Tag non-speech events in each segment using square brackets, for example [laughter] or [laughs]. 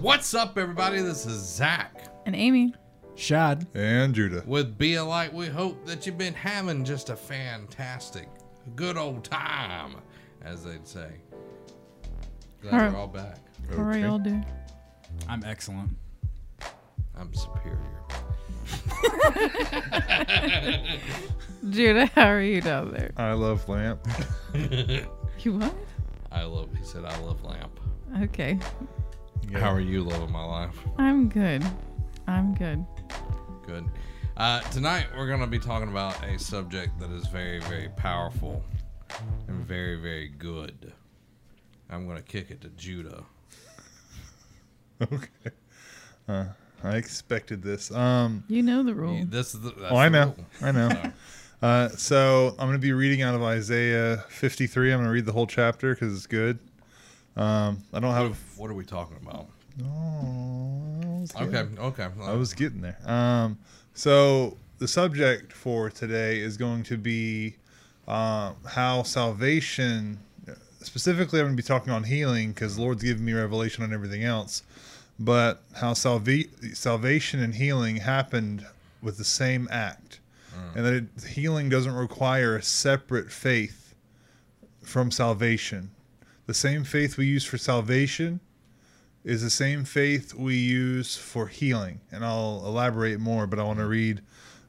What's up, everybody? This is Zach And Amy. Shad. And Judah. with Be a Light. We hope that you've been having just a fantastic, good old time, as they'd say. Glad Alright. we're all back. How are y'all doing? I'm excellent. I'm superior. [laughs] Judah, how are you down there? I love lamp. [laughs] You what? I love. He said, "I love lamp." Okay. How are you loving my life? I'm good. I'm good. Good. Uh, tonight we're going to be talking about a subject that is very, very powerful and very, very good. I'm going to kick it to Judah. [laughs] Okay. Uh, I expected this. Um. You know the rule. This is the. That's Oh, I the know. rule. I know. [laughs] Uh, so I'm going to be reading out of Isaiah 53. I'm going to read the whole chapter because it's good. Um, I don't have. what are we talking about? Oh, Okay. Okay. I was getting there. Um, so the subject for today is going to be um, how salvation. Specifically, I'm going to be talking on healing because the Lord's given me revelation on everything else. But how salva- salvation and healing happened with the same act, and that it, healing doesn't require a separate faith from salvation. The same faith we use for salvation is the same faith we use for healing. And I'll elaborate more, but I want to read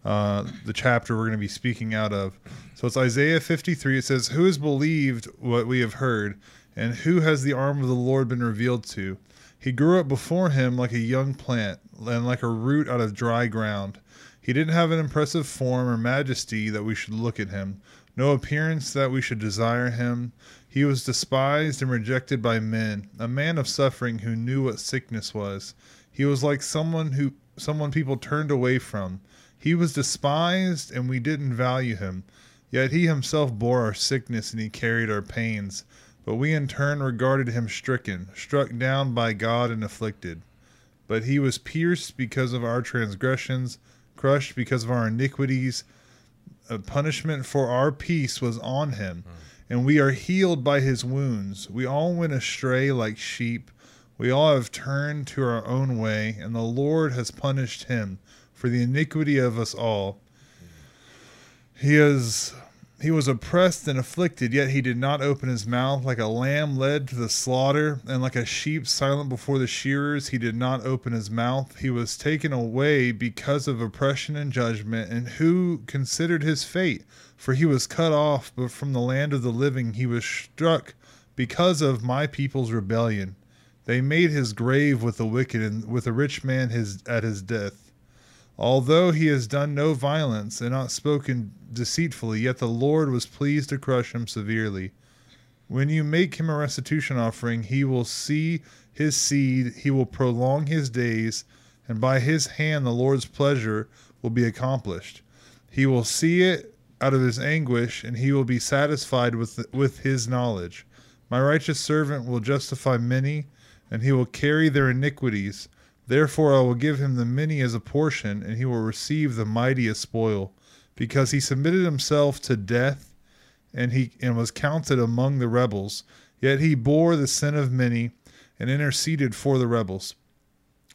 uh, the chapter we're going to be speaking out of. So it's Isaiah 53. It says, Who has believed what we have heard, and who has the arm of the Lord been revealed to? He grew up before him like a young plant, and like a root out of dry ground. He didn't have an impressive form or majesty that we should look at him, no appearance that we should desire him. He was despised and rejected by men, a man of suffering who knew what sickness was. He was like someone who someone people turned away from. He was despised and we didn't value him. Yet he himself bore our sickness and he carried our pains. But we in turn regarded him stricken, struck down by God and afflicted. But he was pierced because of our transgressions, crushed because of our iniquities. A punishment for our peace was on him, hmm. And we are healed by his wounds. We all went astray like sheep. We all have turned to our own way, and the Lord has punished him for the iniquity of us all. He is he was oppressed and afflicted, yet he did not open his mouth. Like a lamb led to the slaughter, and like a sheep silent before the shearers, he did not open his mouth. He was taken away because of oppression and judgment. And who considered his fate? For he was cut off, but from the land of the living he was struck because of my people's rebellion. They made his grave with the wicked, and with a rich man his at his death. Although he has done no violence and not spoken deceitfully, yet the Lord was pleased to crush him severely. When you make him a restitution offering, he will see his seed, he will prolong his days, and by his hand the Lord's pleasure will be accomplished. He will see it out of his anguish, and he will be satisfied with, with his knowledge. My righteous servant will justify many, and he will carry their iniquities. Therefore, I will give him the many as a portion, and he will receive the mighty as spoil, because he submitted himself to death, and he and was counted among the rebels. Yet he bore the sin of many, and interceded for the rebels.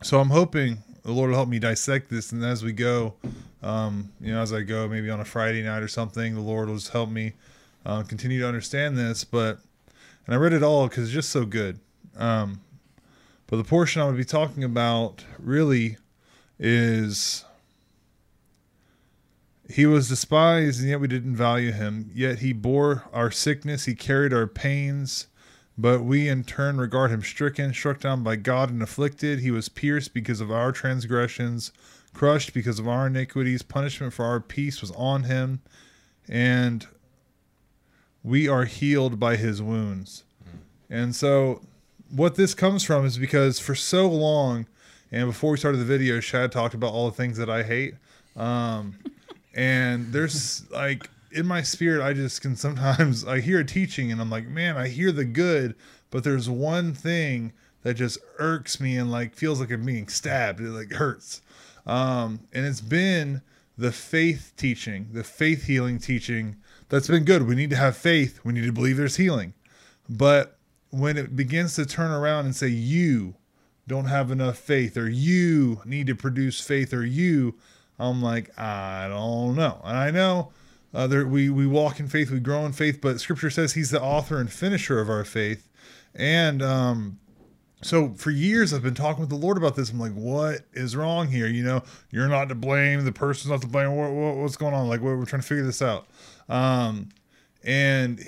So I'm hoping the Lord will help me dissect this, and as we go, um, you know, as I go, maybe on a Friday night or something, the Lord will just help me uh, continue to understand this. But and I read it all because it's just so good. Um, but the portion I would be talking about really is he was despised, and yet we didn't value him. Yet he bore our sickness, he carried our pains. But we in turn regard him stricken, struck down by God, and afflicted. He was pierced because of our transgressions, crushed because of our iniquities. Punishment for our peace was on him, and we are healed by his wounds. And so what this comes from is because for so long, and before we started the video, Shad talked about all the things that I hate. Um, [laughs] and there's like in my spirit, I just can sometimes I hear a teaching and I'm like, man, I hear the good, but there's one thing that just irks me and like feels like I'm being stabbed. It like hurts. Um, and it's been the faith teaching, the faith healing teaching that's been good. We need to have faith. We need to believe there's healing. But when it begins to turn around and say, you don't have enough faith or you need to produce faith or you i'm like i don't know and i know uh, there, we, we walk in faith we grow in faith but scripture says he's the author and finisher of our faith and um, so for years I've been talking with the Lord about this. I'm like, what is wrong here? You know, you're not to blame. The person's not to blame. What, what, what's going on? Like, we're, we're trying to figure this out. Um, and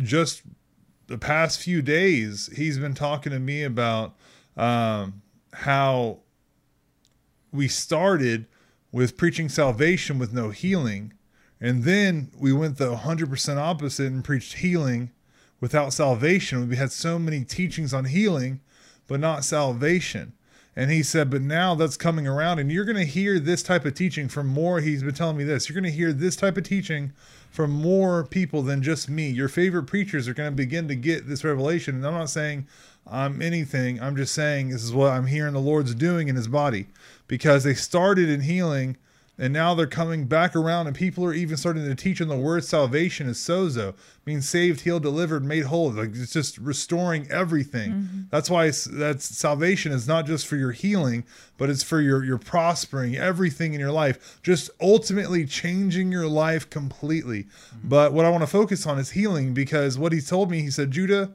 just the past few days, he's been talking to me about um, how we started with preaching salvation with no healing. And then we went the 100% opposite and preached healing without salvation. We had so many teachings on healing but not salvation. And he said, but now that's coming around, and you're going to hear this type of teaching from more. He's been telling me this. You're going to hear this type of teaching from more people than just me. Your favorite preachers are going to begin to get this revelation. And I'm not saying I'm anything, I'm just saying this is what I'm hearing the Lord's doing in his body because they started in healing and now they're coming back around, and people are even starting to teach on the word salvation is sozo, means saved, healed, delivered, made whole. Like it's just restoring everything. Mm-hmm. That's why that's salvation is not just for your healing, but it's for your your prospering everything in your life, just ultimately changing your life completely. Mm-hmm. But what I want to focus on is healing because what he told me, he said, Judah,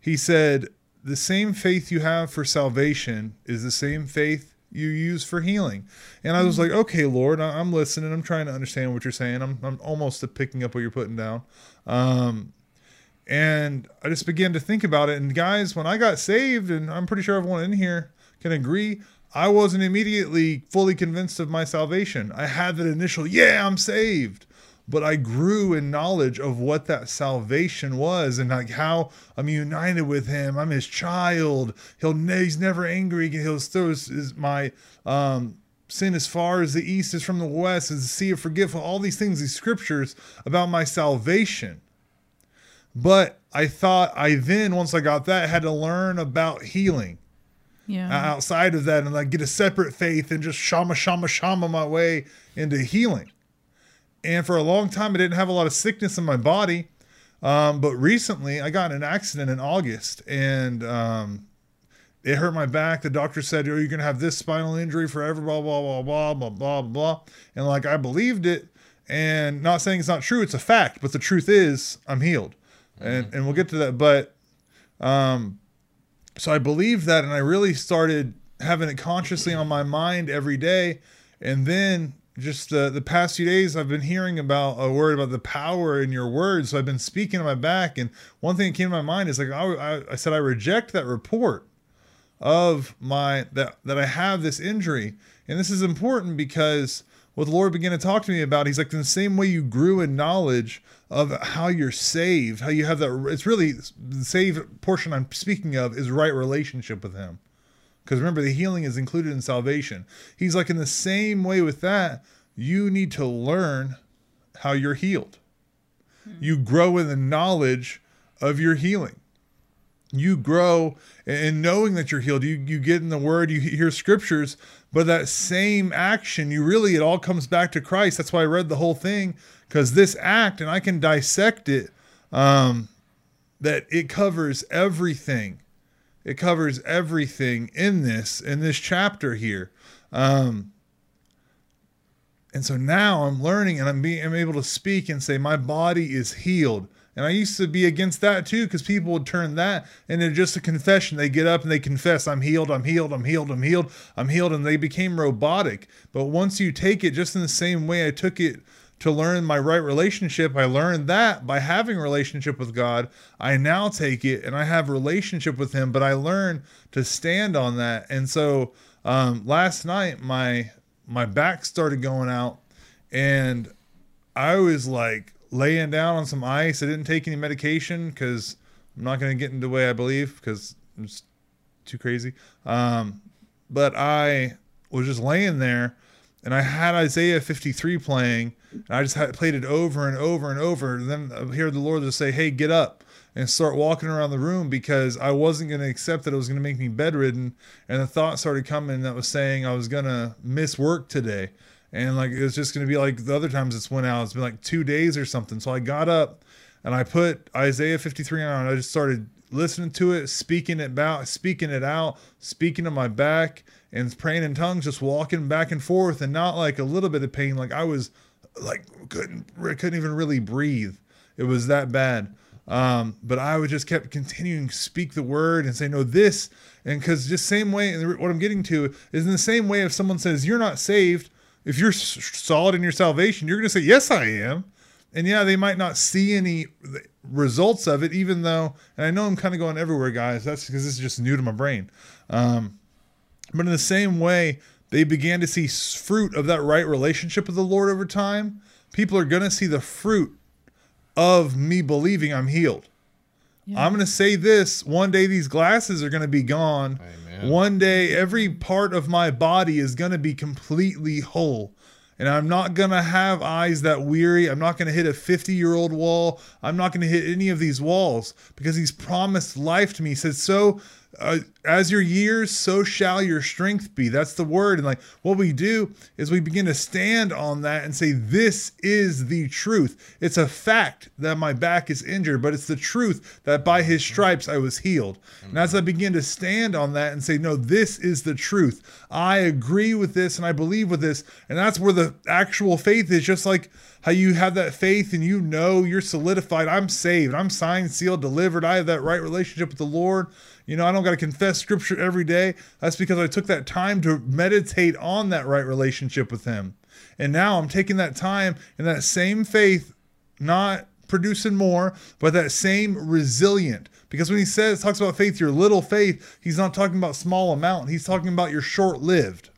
he said, the same faith you have for salvation is the same faith you use for healing. And I was like, okay, Lord, I'm listening. I'm trying to understand what you're saying. I'm, I'm almost picking up what you're putting down. Um, and I just began to think about it. And guys, when I got saved, and I'm pretty sure everyone in here can agree, I wasn't immediately fully convinced of my salvation. I had that initial, yeah, I'm saved but I grew in knowledge of what that salvation was and like how I'm united with him. I'm his child. He'll he's never angry. He'll throw his, his, my um, sin as far as the east is from the west, as the sea of forgetful. All these things, these scriptures about my salvation. But I thought I then, once I got that, had to learn about healing. Yeah. Outside of that, and like get a separate faith and just shama shama shama my way into healing and for a long time I didn't have a lot of sickness in my body. Um, but recently I got in an accident in August and um, it hurt my back. The doctor said, "Oh, you're gonna have this spinal injury forever." Blah blah blah blah blah blah blah. And like I believed it, and not saying it's not true. It's a fact, but the truth is I'm healed, mm-hmm. and and we'll get to that. But um, so I believed that, and I really started having it consciously on my mind every day, and then just the the past few days I've been hearing about a word about the power in your words. So I've been speaking to my back, and one thing that came to my mind is like I, I, I, said I reject that report of my that that I have this injury, and this is important because what the Lord began to talk to me about, He's like in the same way you grew in knowledge of how you're saved, how you have that. It's really the saved portion I'm speaking of is right relationship with Him. Because remember, the healing is included in salvation. He's like, in the same way with that, you need to learn how you're healed. You grow in the knowledge of your healing. You grow in knowing that you're healed. You, you get in the word, you hear scriptures, but that same action, you really, it all comes back to Christ. That's why I read the whole thing, because this act, and I can dissect it, um, that it covers everything it covers everything in this in this chapter here. Um, and so now I'm learning and I'm being I'm able to speak and say my body is healed. And I used to be against that too because people would turn that into just a confession. They get up and they confess, I'm healed, I'm healed, I'm healed, I'm healed, I'm healed. And they became robotic. But once you take it just in the same way I took it to learn my right relationship. I learned that by having relationship with God. I now take it and I have relationship with Him, but I learn to stand on that. And so um, last night, my my back started going out, and I was like laying down on some ice. I didn't take any medication because I'm not going to get in the way I believe because it's too crazy. Um, but I was just laying there and I had Isaiah 53 playing, and I just had played it over and over and over. And then I hear the Lord just say, "Hey, get up." And start walking around the room because I wasn't going to accept that it was going to make me bedridden. And the thought started coming that was saying I was going to miss work today. And like it was just going to be like the other times it's went out. It's been like two days or something. So I got up and I put Isaiah 53 on. I just started listening to it, speaking it about, speaking it out, speaking to my back, and praying in tongues, just walking back and forth, and not like a little bit of pain. Like I was, like couldn't couldn't even really breathe. It was that bad. Um, but I would just kept continuing speak the word and say, no, this, and because just same way, and what I'm getting to is in the same way if someone says you're not saved, if you're solid in your salvation, you're going to say, yes, I am. And yeah, they might not see any results of it, even though, and I know I'm kind of going everywhere, guys. That's because this is just new to my brain. Um, but in the same way, they began to see fruit of that right relationship with the Lord over time. People are going to see the fruit of me believing I'm healed. I'm going to say this one day these glasses are going to be gone. Amen. One day every part of my body is going to be completely whole. And I'm not going to have eyes that weary. I'm not going to hit a 50 year old wall. I'm not going to hit any of these walls because he's promised life to me. He said, So uh, as your years, so shall your strength be. That's the word. And like what we do is we begin to stand on that and say, This is the truth. It's a fact that my back is injured, but it's the truth that by his stripes I was healed. And as I begin to stand on that and say, No, this is the truth. I agree with this and I believe with this. And that's where the actual faith is just like how you have that faith and you know you're solidified. I'm saved. I'm signed, sealed, delivered. I have that right relationship with the Lord. You know, I don't got to confess scripture every day. That's because I took that time to meditate on that right relationship with Him. And now I'm taking that time and that same faith, not producing more, but that same resilient. Because when he says, talks about faith, your little faith, he's not talking about small amount. He's talking about your short lived.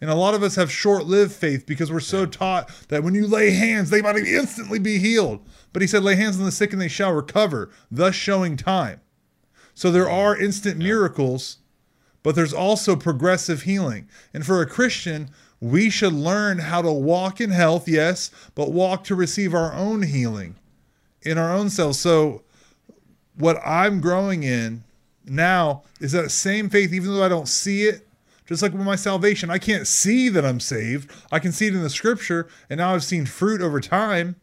And a lot of us have short lived faith because we're so taught that when you lay hands, they might instantly be healed. But he said, lay hands on the sick and they shall recover, thus showing time. So there are instant miracles, but there's also progressive healing. And for a Christian, we should learn how to walk in health, yes, but walk to receive our own healing in our own selves. So what I'm growing in now is that same faith, even though I don't see it. Just like with my salvation, I can't see that I'm saved. I can see it in the scripture, and now I've seen fruit over time.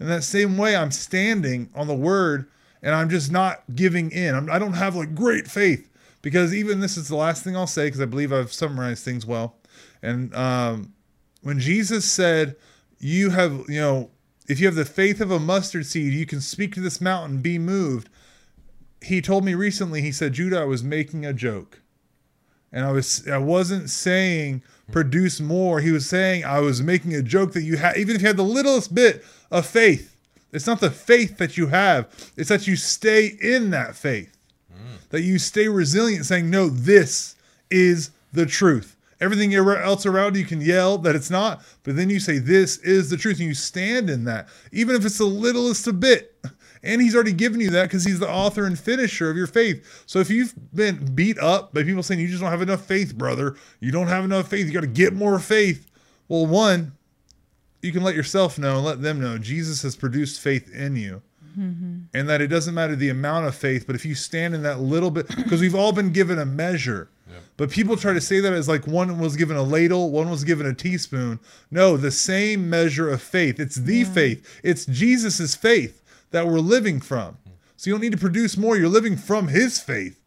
In that same way, I'm standing on the word and I'm just not giving in. I'm, I don't have like great faith because even this is the last thing I'll say because I believe I've summarized things well. And um, when Jesus said, You have, you know, if you have the faith of a mustard seed, you can speak to this mountain, be moved. He told me recently, he said, Judah, I was making a joke. And I was I wasn't saying produce more. He was saying I was making a joke that you had even if you had the littlest bit of faith. It's not the faith that you have, it's that you stay in that faith. Hmm. That you stay resilient, saying, No, this is the truth. Everything er, else around you can yell that it's not, but then you say, This is the truth. And you stand in that, even if it's the littlest a bit. And he's already given you that because he's the author and finisher of your faith. So if you've been beat up by people saying you just don't have enough faith, brother, you don't have enough faith, you got to get more faith. Well, one, you can let yourself know and let them know Jesus has produced faith in you. Mm-hmm. And that it doesn't matter the amount of faith, but if you stand in that little bit, because we've all been given a measure. But people try to say that as like one was given a ladle, one was given a teaspoon. No, the same measure of faith. It's the faith. It's Jesus's faith that we're living from. So you don't need to produce more. You're living from his faith.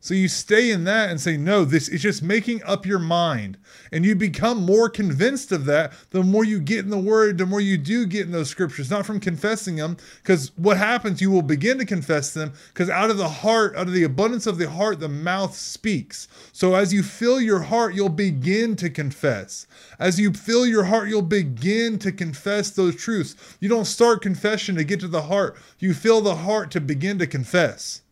So you stay in that and say, no, this is just making up your mind. And you become more convinced of that the more you get in the word, the more you do get in those scriptures, not from confessing them. Because what happens, you will begin to confess them because out of the heart, out of the abundance of the heart, the mouth speaks. So as you fill your heart, you'll begin to confess. As you fill your heart, you'll begin to confess those truths. You don't start confession to get to the heart, you fill the heart to begin to confess.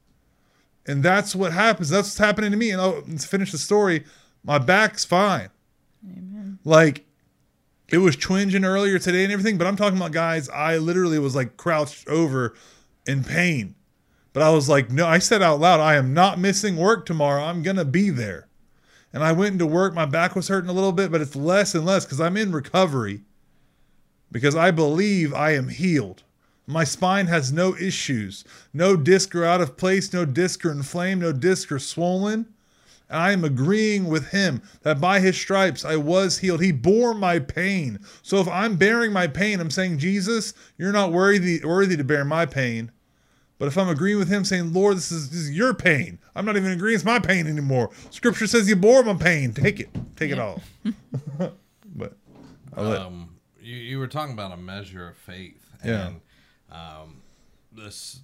And that's what happens. That's what's happening to me. And oh, I'll to finish the story. My back's fine. Amen. Like it was twinging earlier today and everything, but I'm talking about guys. I literally was like crouched over in pain. But I was like, no, I said out loud, I am not missing work tomorrow. I'm going to be there. And I went into work. My back was hurting a little bit, but it's less and less because I'm in recovery because I believe I am healed. My spine has no issues. No disc are out of place, no disc are inflamed, no disc are swollen. And I am agreeing with him that by his stripes I was healed. He bore my pain. So if I'm bearing my pain, I'm saying, Jesus, you're not worthy, worthy to bear my pain. But if I'm agreeing with him saying, Lord, this is, this is your pain, I'm not even agreeing it's my pain anymore. Scripture says you bore my pain. Take it. Take it Yeah. all. [laughs] [laughs] but um, you, you were talking about a measure of faith, Yeah. And um, this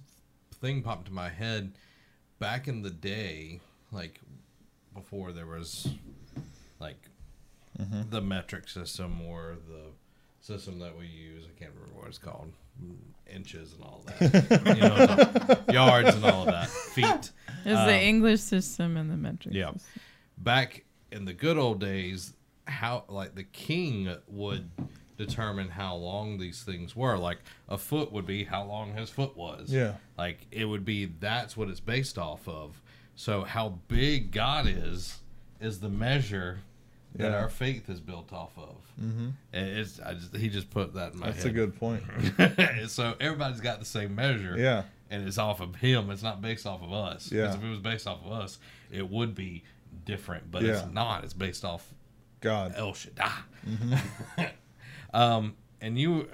thing popped to my head. Back in the day, like before there was like Mm-hmm. the metric system or the system that we use, I can't remember what it's called, inches and all that, you know, [laughs] yards and all of that, feet. It's Um, the English system and the metric yeah. system. back in the good old days, how like the king would determine how long these things were. Like a foot would be how long his foot was. Yeah. Like it would be that's what it's based off of. So how big God is is the measure that Yeah. our faith is built off of. Mm-hmm. It's I just he just put that in my that's a good point. [laughs] so everybody's got the same measure. Yeah. And it's off of him. It's not based off of us. Yeah. if it was based off of us, it would be different. But Yeah. it's not. It's based off God. El Shaddai. Mm-hmm. [laughs] um, and you,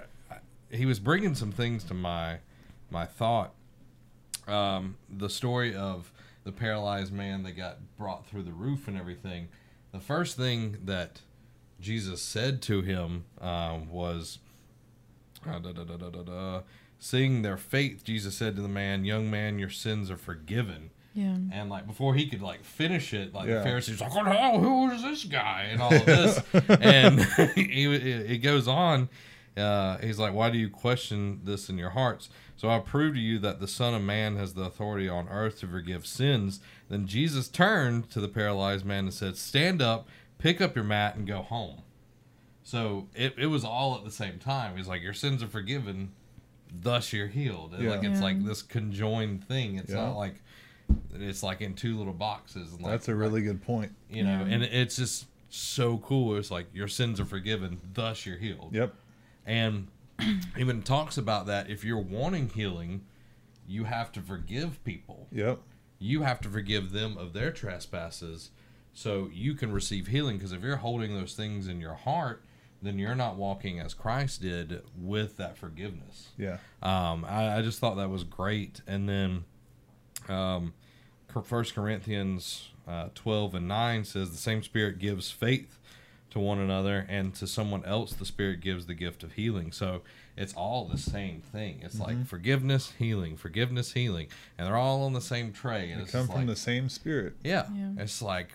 he was bringing some things to my my thought. Um, the story of the paralyzed man that got brought through the roof and everything. The first thing that Jesus said to him um, was, uh, da, da, da, da, da, da. seeing their faith, Jesus said to the man, "Young man, your sins are forgiven." Yeah. And like before he could like finish it, like Yeah. the Pharisees like, "Oh no, who is this guy?" and all of this, [laughs] and [laughs] he it goes on. Uh, he's like, "Why do you question this in your hearts?" So I prove to you that the Son of Man has the authority on earth to forgive sins. Then Jesus turned to the paralyzed man and said, "Stand up, pick up your mat, and go home." So it, it was all at the same time. He's like, "Your sins are forgiven, thus you're healed." And, Like it's Yeah. like this conjoined thing. It's Yeah. not like it's like in two little boxes. And like, That's a really good point. you know, Yeah. and it's just so cool. It's like your sins are forgiven, thus you're healed. Yep. And [clears throat] even talks about that. If you're wanting healing, you have to forgive people. Yep. You have to forgive them of their trespasses, so you can receive healing. Because if you're holding those things in your heart, then you're not walking as Christ did with that forgiveness. Yeah. Um, I, I just thought that was great. And then, um, First Corinthians uh, twelve and nine says the same Spirit gives faith to one another, and to someone else the Spirit gives the gift of healing. So it's all the same thing. It's like forgiveness, healing, forgiveness, healing, and they're all on the same tray. And They it's come from like, the same spirit. yeah, Yeah. it's like,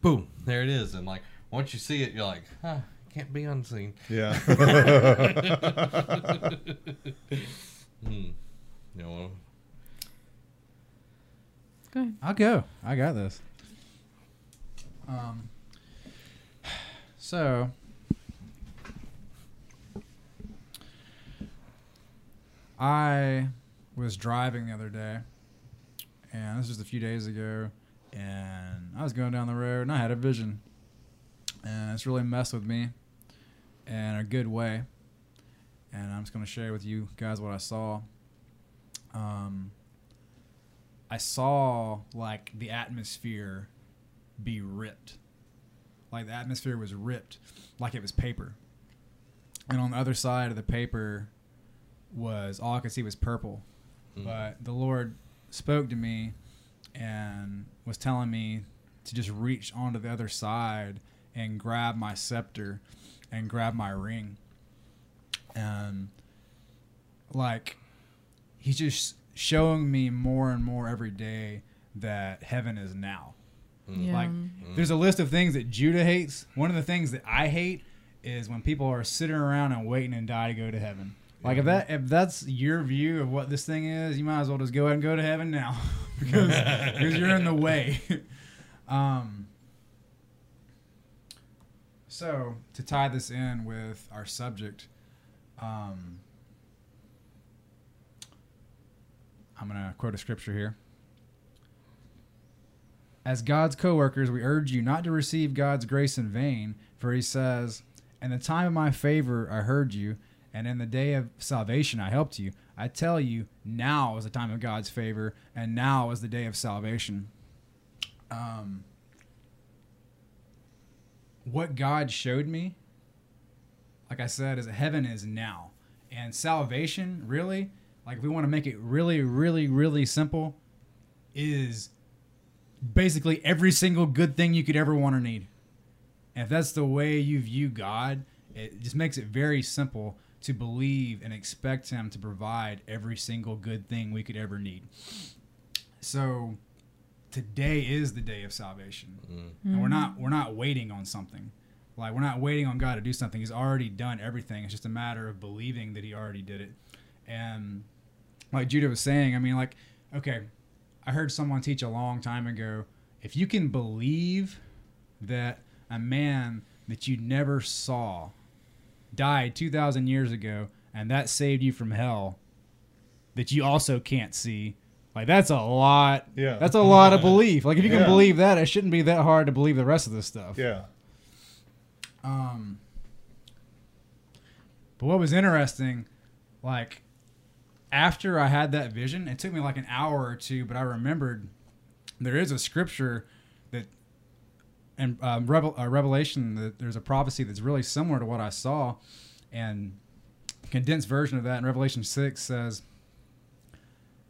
boom, there it is. And like once you see it, you're like, huh, can't be unseen. Yeah. [laughs] Hmm. You know, Ahead. I'll go. I got this. Um. So. I was driving the other day, and this was a few days ago, and I was going down the road, and I had a vision, and it's really messed with me, in a good way, and I'm just going to share with you guys what I saw. Um, I saw like the atmosphere be ripped. Like the atmosphere was ripped like it was paper. And on the other side of the paper was all I could see was purple. Mm. But the Lord spoke to me and was telling me to just reach onto the other side and grab my scepter and grab my ring. And like he just showing me more and more every day that heaven is now. Yeah. Like there's a list of things that Judah hates. One of the things that I hate is when people are sitting around and waiting and die to go to heaven. Like if that if that's your view of what this thing is, you might as well just go ahead and go to heaven now [laughs] because [laughs] because you're in the way. [laughs] um so to tie this in with our subject, um, I'm going to quote a scripture here. As God's co workers, we urge you not to receive God's grace in vain, for he says, In the time of my favor I heard you, and in the day of salvation I helped you. I tell you, now is the time of God's favor, and now is the day of salvation. Um, what God showed me, like I said, is that heaven is now. And salvation, really, like if we want to make it really, really, really simple, is basically every single good thing you could ever want or need. And if that's the way you view God, it just makes it very simple to believe and expect Him to provide every single good thing we could ever need. So today is the day of salvation, mm-hmm. and we're not mm-hmm. we're not waiting on something. Like we're not waiting on God to do something. He's already done everything. It's just a matter of believing that He already did it. And like Judah was saying, I mean, like, okay, I heard someone teach a long time ago. If you can believe that a man that you never saw died 2,000 years ago and that saved you from hell that you also can't see, like, that's a lot. Yeah. That's a lot of [laughs] belief. Like, if you can Yeah. believe that, it shouldn't be that hard to believe the rest of this stuff. Yeah. Um, but what was interesting, like after I had that vision, it took me like an hour or two, but I remembered there is a scripture that, and um, Revel, uh, Revelation, that there's a prophecy that's really similar to what I saw, and condensed version of that in Revelation six says,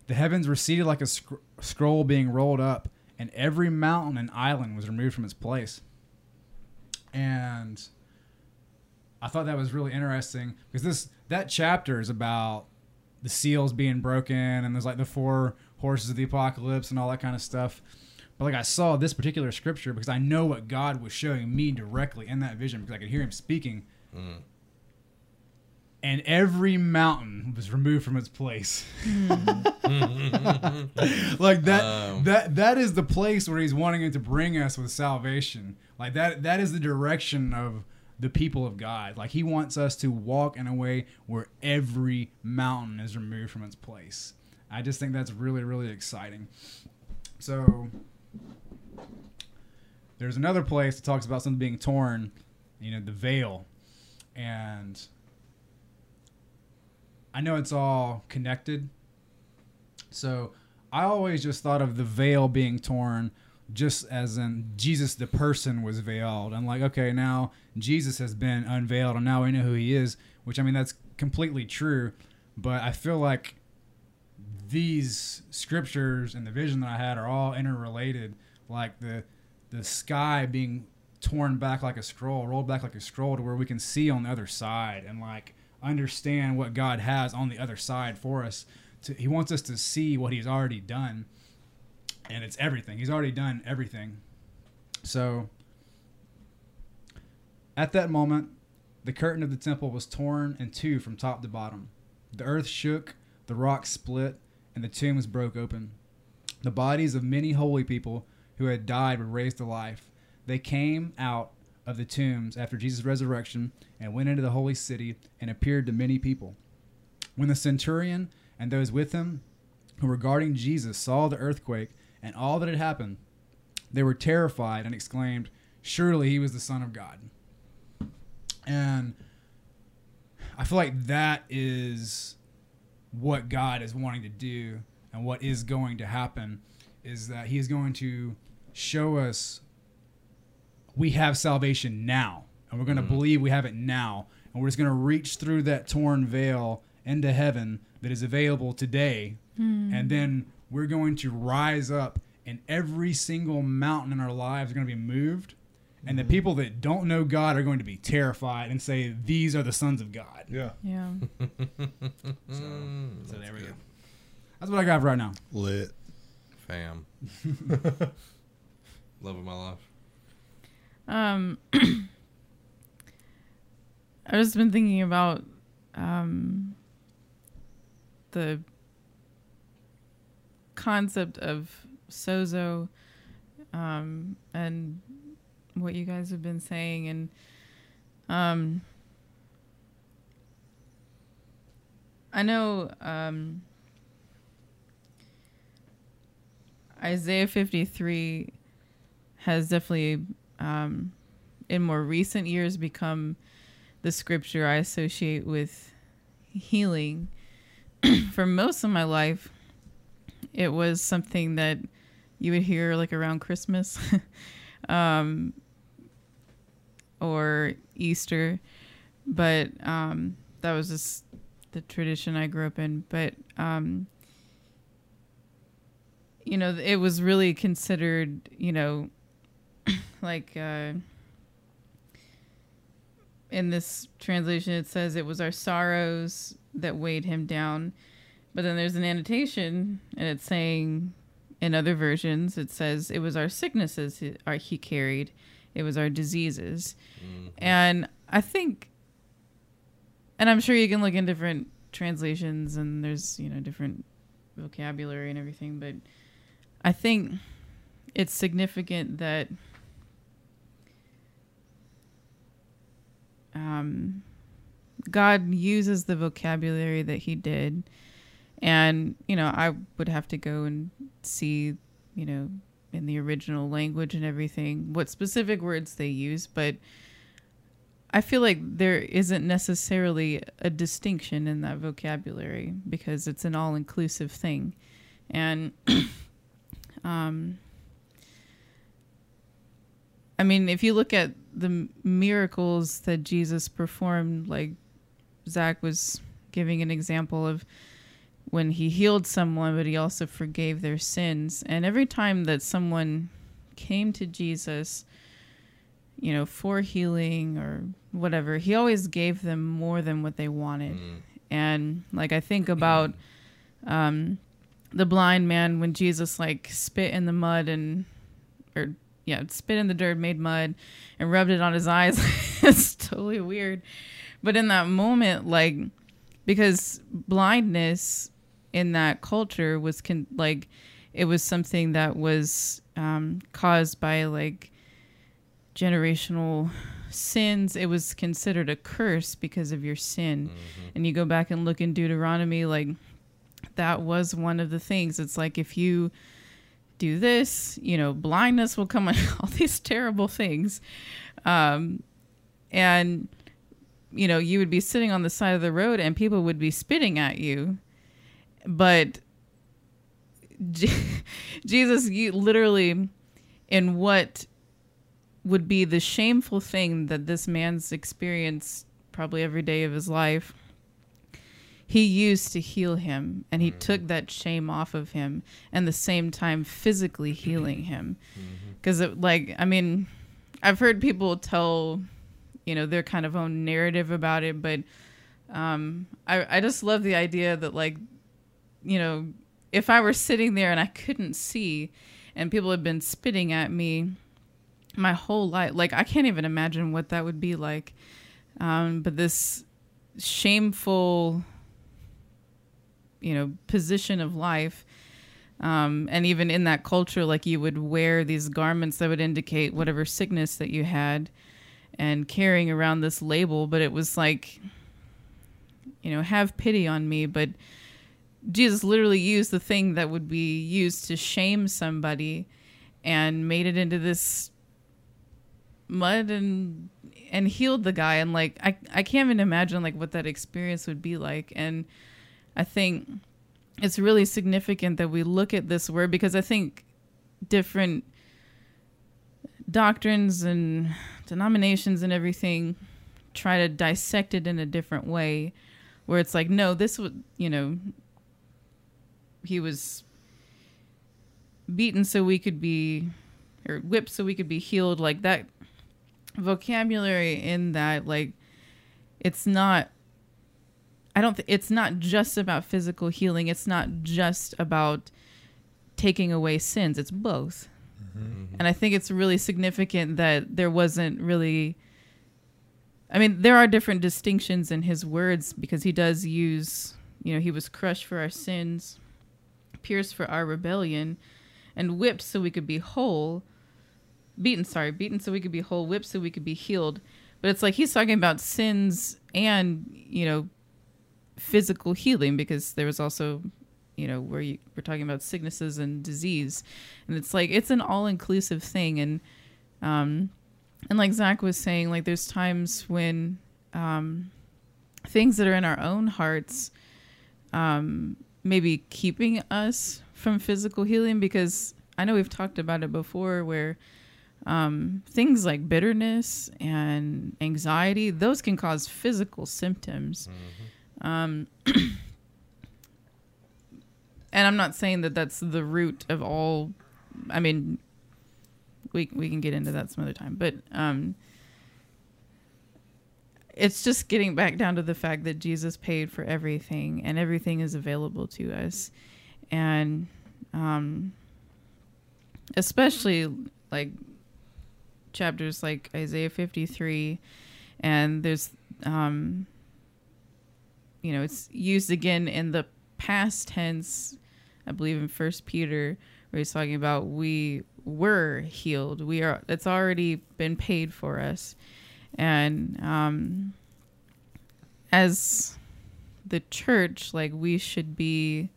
"The heavens receded like a sc- scroll being rolled up, and every mountain and island was removed from its place." and I thought that was really interesting because this that chapter is about the seals being broken and there's like the four horses of the apocalypse and all that kind of stuff. But like I saw this particular scripture because I know what God was showing me directly in that vision because I could hear Him speaking. And every mountain was removed from its place. [laughs] like that Um. that that is the place where he's wanting it to bring us with salvation like that that is the direction of the people of god. Like he wants us to walk in a way where every mountain is removed from its place. I just think that's really really exciting. So there's another place that talks about something being torn you know the veil. And i know it's all connected. So I always just thought of the veil being torn just as in Jesus the person was veiled. I'm like, okay, now Jesus has been unveiled and now we know who he is, which I mean that's completely true, but I feel like these scriptures and the vision that I had are all interrelated, like the the sky being torn back like a scroll, rolled back like a scroll to where we can see on the other side and like understand what God has on the other side for us. To, he wants us to see what he's already done. And it's everything. He's already done everything. So at that moment, the curtain of the temple was torn in two from top to bottom. The earth shook, the rocks split, and the tombs broke open. The bodies of many holy people who had died were raised to life. They came out of the tombs after Jesus' resurrection and went into the holy city and appeared to many people. When the centurion and those with him who were guarding Jesus saw the earthquake and all that had happened, they were terrified and exclaimed, Surely he was the Son of God. And I feel like that is what God is wanting to do and what is going to happen is that he is going to show us we have salvation now and we're going to mm-hmm. believe we have it now and we're just going to reach through that torn veil into heaven that is available today. Hmm. And then we're going to rise up and every single mountain in our lives are going to be moved and the people that don't know God are going to be terrified and say these are the sons of God. Yeah. Yeah. [laughs] So there we go. That's what I got for right now. Lit. Fam. [laughs] Love of my life. Um, [clears throat] I've just been thinking about um, the concept of sozo um, and what you guys have been saying and um, I know um, Isaiah 53 has definitely um, in more recent years become the scripture I associate with healing. [clears throat] For most of my life, it was something that you would hear like around Christmas [laughs] um, or Easter, but um, that was just the tradition I grew up in, but um, you know, it was really considered, you know, [clears throat] like uh, in this translation, it says it was our sorrows that weighed him down. But then there's an annotation, and it's saying, in other versions, it says it was our sicknesses he, our, he carried, it was our diseases. And I think, and I'm sure you can look in different translations, and there's, you know, different vocabulary and everything, but I think it's significant that um, God uses the vocabulary that He did, and you know I would have to go and see, you know, in the original language and everything what specific words they use, but I feel like there isn't necessarily a distinction in that vocabulary because it's an all-inclusive thing, and [coughs] um, I mean, if you look at the miracles that Jesus performed, like Zach was giving an example of when he healed someone, but he also forgave their sins. And every time that someone came to Jesus, you know, for healing or whatever, he always gave them more than what they wanted. And like I think about um, the blind man when Jesus like spit in the mud and or yeah, spit in the dirt, made mud, and rubbed it on his eyes. [laughs] it's totally weird. But in that moment, like, because blindness in that culture was con- like, it was something that was um, caused by like generational sins. It was considered a curse because of your sin. And you go back and look in Deuteronomy, like, that was one of the things. It's like if you do this, you know, blindness will come [laughs] on all these terrible things. Um, and, you know, you would be sitting on the side of the road and people would be spitting at you. But Je- [laughs] Jesus, you literally, in what would be the shameful thing that this man's experienced probably every day of his life, he used to heal him and he took that shame off of him and the same time physically healing him. Because it like i mean i've heard people tell you know their kind of own narrative about it but um i i just love the idea that like you know if i were sitting there and i couldn't see and people had been spitting at me my whole life like i can't even imagine what that would be like. Um but this shameful you know position of life um, and even in that culture like you would wear these garments that would indicate whatever sickness that you had and carrying around this label but it was like you know have pity on me but jesus literally used the thing that would be used to shame somebody and made it into this mud and and healed the guy. And like I, I can't even imagine like what that experience would be like. And I think it's really significant that we look at this word because I think different doctrines and denominations and everything try to dissect it in a different way where it's like no this would you know he was beaten so we could be or whipped so we could be healed like that vocabulary in that like it's not I don't. Th- it's not just about physical healing. It's not just about taking away sins. It's both. Mm-hmm. And I think it's really significant that there wasn't really. I mean, there are different distinctions in his words because he does use, you know, he was crushed for our sins, pierced for our rebellion, and whipped so we could be whole. Beaten, sorry, beaten so we could be whole, whipped so we could be healed. But it's like he's talking about sins and, you know, physical healing because there was also you know where you, we're talking about sicknesses and disease and it's like it's an all-inclusive thing and um and like zach was saying like there's times when um things that are in our own hearts um maybe keeping us from physical healing because i know we've talked about it before where um, things like bitterness and anxiety those can cause physical symptoms Um, [clears throat] and I'm not saying that that's the root of all. I mean, we we can get into that some other time, but um, it's just getting back down to the fact that Jesus paid for everything, and everything is available to us, and um, especially like chapters like Isaiah 53, and there's um, you know, it's used again in the past tense, I believe in First Peter, where he's talking about we were healed. We are. It's already been paid for us, and um, as the church, like we should be.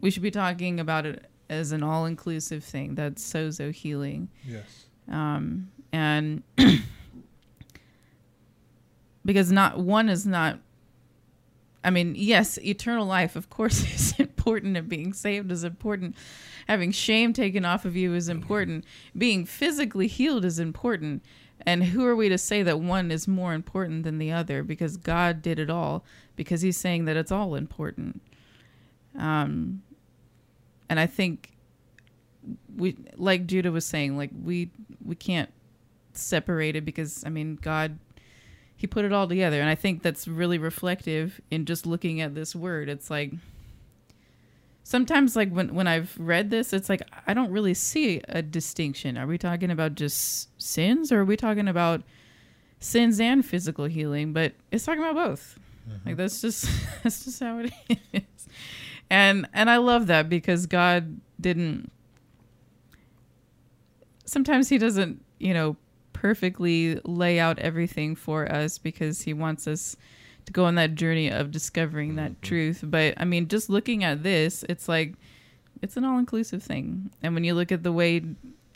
We should be talking about it as an all-inclusive thing. That's sozo healing Yes. um, and [clears throat] because not one is not i mean yes eternal life of course [laughs] is important and being saved is important. Having shame taken off of you is important. Being physically healed is important. And who are we to say that one is more important than the other? Because god did it all because he's saying that it's all important. Um and i think we like judah was saying like we we can't separate it because i mean god he put it all together. And i think that's really reflective in just looking at this word. It's like sometimes like when when i've read this it's like i don't really see a distinction. Are we talking about just sins or are we talking about sins and physical healing? But it's talking about both. Mm-hmm. Like that's just [laughs] that's just how it is. And and i love that because god didn't sometimes he doesn't you know perfectly lay out everything for us because he wants us to go on that journey of discovering that mm-hmm. truth. But i mean just looking at this it's like it's an all-inclusive thing. And when you look at the way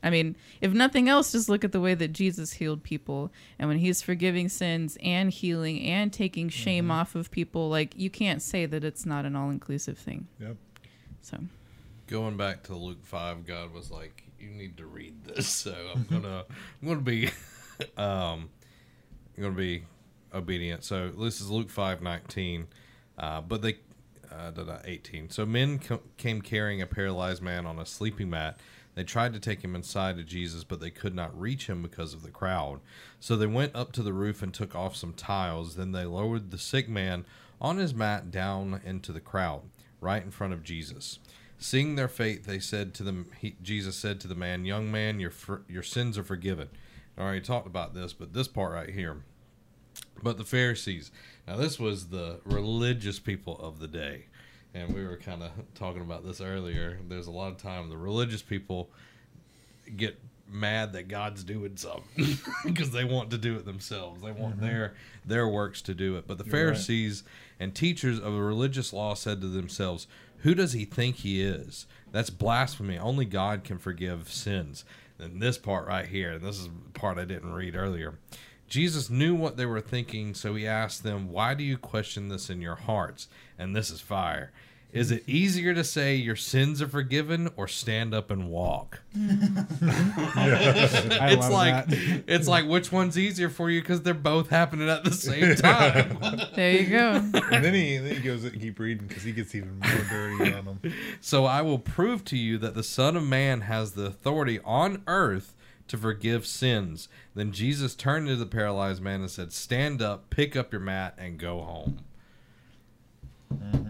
i mean if nothing else just look at the way that jesus healed people. And when he's forgiving sins and healing and taking shame mm-hmm. off of people like you can't say that it's not an all-inclusive thing. Yep. so. Going back to Luke five, God was like, "You need to read this." [laughs] So I'm gonna, I'm gonna be, [laughs] um, I'm gonna be obedient. So this is Luke five nineteen, uh, but they, uh, eighteen. So men co- came carrying a paralyzed man on a sleeping mat. They tried to take him inside to Jesus, but they could not reach him because of the crowd. So they went up to the roof and took off some tiles. Then they lowered the sick man on his mat down into the crowd, right in front of Jesus. Seeing their faith, they said to them. He, Jesus said to the man, "Young man, your for, your sins are forgiven." I already talked about this, but this part right here. But the Pharisees. Now, this was the religious people of the day, and we were kind of talking about this earlier. There's a lot of time the religious people get mad that God's doing something [laughs] because they want to do it themselves. They want mm-hmm. their their works to do it. But the You're right. Pharisees and teachers of the religious law said to themselves, "Who does he think he is? That's blasphemy. Only God can forgive sins." And this part right here, and this is the part I didn't read earlier. Jesus knew what they were thinking, so he asked them, Why do you question this in your hearts? And this is fire. Is it easier to say your sins are forgiven or stand up and walk? [laughs] I it's love like that. it's like which one's easier for you because they're both happening at the same [laughs] time. there you go And then he then he goes and keep reading because he gets even more dirty on them. so I will prove to you that the Son of Man has the authority on earth to forgive sins. Then Jesus turned to the paralyzed man and said, Stand up, pick up your mat, and go home. Mm-hmm.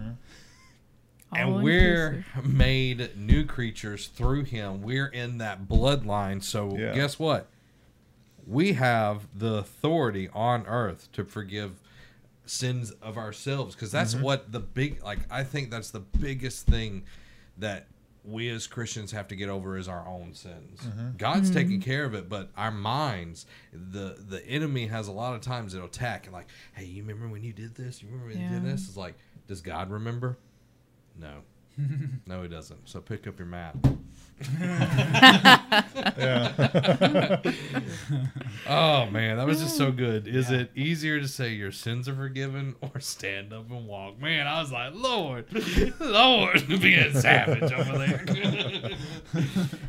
And we're All-inclusive. made new creatures through him. We're in that bloodline. So Yeah. guess what? We have the authority on earth to forgive sins of ourselves because that's mm-hmm. what the big like I think that's the biggest thing that we as Christians have to get over is our own sins. Mm-hmm. God's taking care of it, but our minds, the the enemy has a lot of times it'll attack and like, hey, you remember when you did this? You remember when you did this? It's like, does God remember? No. [laughs] no, he doesn't. So pick up your mat. Yeah. [laughs] Oh man, that was just so good. Is it easier to say your sins are forgiven or stand up and walk? Man, I was like, Lord, Lord, [laughs] being savage over there.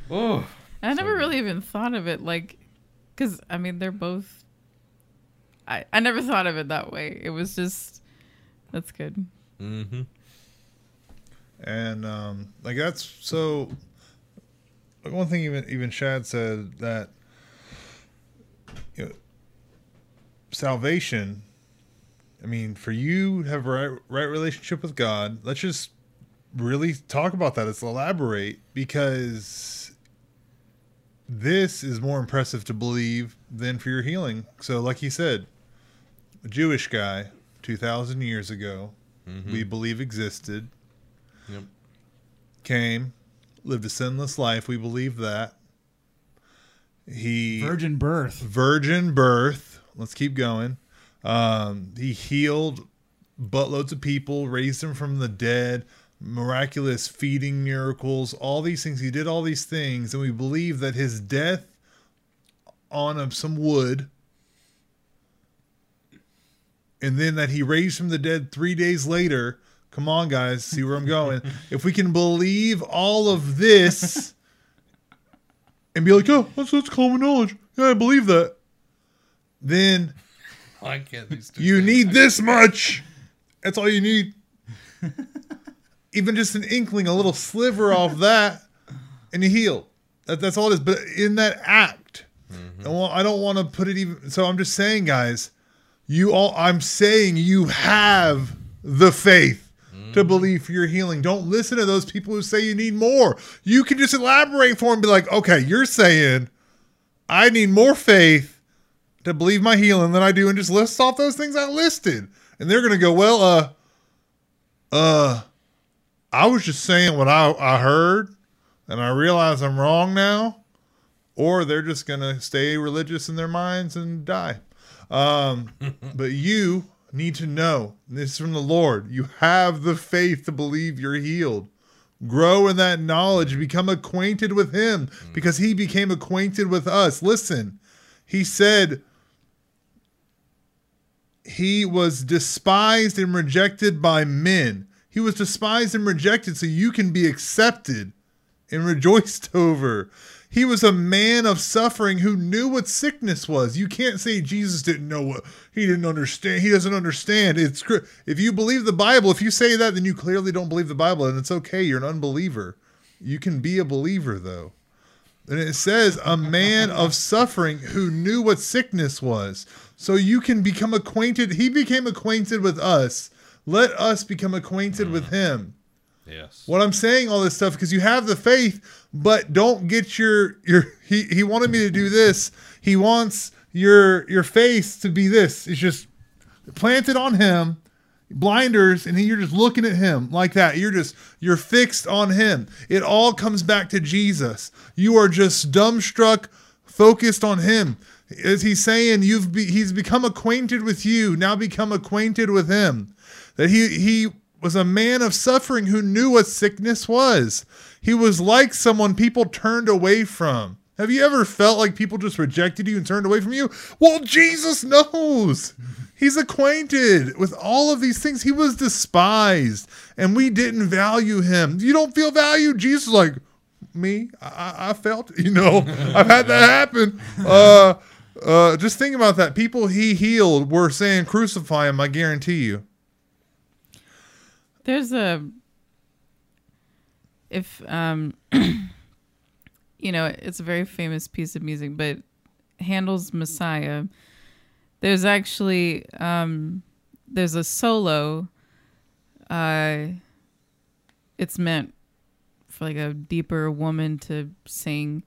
oh, I never So- really even thought of it like, because I mean they're both. I, I never thought of it that way. It was just that's good. Mm-hmm. And um, like that's so. like, One thing even even Shad said that you know, salvation. I mean, for you have right right relationship with God, let's just really talk about that. Let's elaborate because this is more impressive to believe than for your healing. So, like he said, a Jewish guy two thousand years ago, we believe existed Yep. came, lived a sinless life. We believe that. He Virgin birth. virgin birth. Let's keep going. Um, he healed buttloads of people, raised them from the dead, miraculous feeding miracles, all these things. He did all these things, and we believe that his death on a, some wood, and then that he raised from the dead three days later. Come on, guys, see where I'm going. if we can believe all of this and be like, oh, that's, that's common knowledge. Yeah, I believe that. Then Why can't you need this much. That's all you need. Even just an inkling, a little sliver off that, and you heal. That, that's all it is. But in that act, Mm-hmm. and well, I don't want to put it even. So I'm just saying, guys, you all. I'm saying you have the faith To believe for your healing. Don't listen to those people who say you need more. You can just elaborate for them. And be like, okay, you're saying I need more faith to believe my healing than I do, and just list off those things I listed. And they're gonna go, well, uh, uh, I was just saying what I I heard, and I realize I'm wrong now. Or they're just gonna stay religious in their minds and die. Um, [laughs] but you need to know this is from the Lord. You have the faith to believe you're healed. Grow in that knowledge, become acquainted with Him mm. because He became acquainted with us. Listen, He said, he was despised and rejected by men. He was despised and rejected so you can be accepted and rejoiced [laughs] over. He was a man of suffering who knew what sickness was. You can't say Jesus didn't know what he didn't understand. He doesn't understand. It's if you believe the Bible, if you say that, then you clearly don't believe the Bible, and it's okay. You're an unbeliever. You can be a believer though. And it says, a man of suffering who knew what sickness was. So you can become acquainted. He became acquainted with us. Let us become acquainted with mm. him. Yes. What I'm saying all this stuff because you have the faith, but don't get your your he he wanted me to do this. He wants your your face to be this. It's just planted on him, blinders, and you're just looking at him like that. You're just you're fixed on him. It all comes back to Jesus. You are just dumbstruck, focused on him. As he's saying, you've be, he's become acquainted with you. Now become acquainted with him. That he he was a man of suffering who knew what sickness was. He was like someone people turned away from. Have you ever felt like people just rejected you and turned away from you? Well, Jesus knows. He's acquainted with all of these things. He was despised, and we didn't value him. You don't feel valued? Jesus is like, me? I, I- I felt, [laughs] you know, I've had that happen. [laughs] Uh, uh, just think about that. People he healed were saying, crucify him, I guarantee you. There's a if um [clears throat] you know, it's a very famous piece of music, but Handel's Messiah. There's actually um there's a solo uh it's meant for like a deeper woman to sing,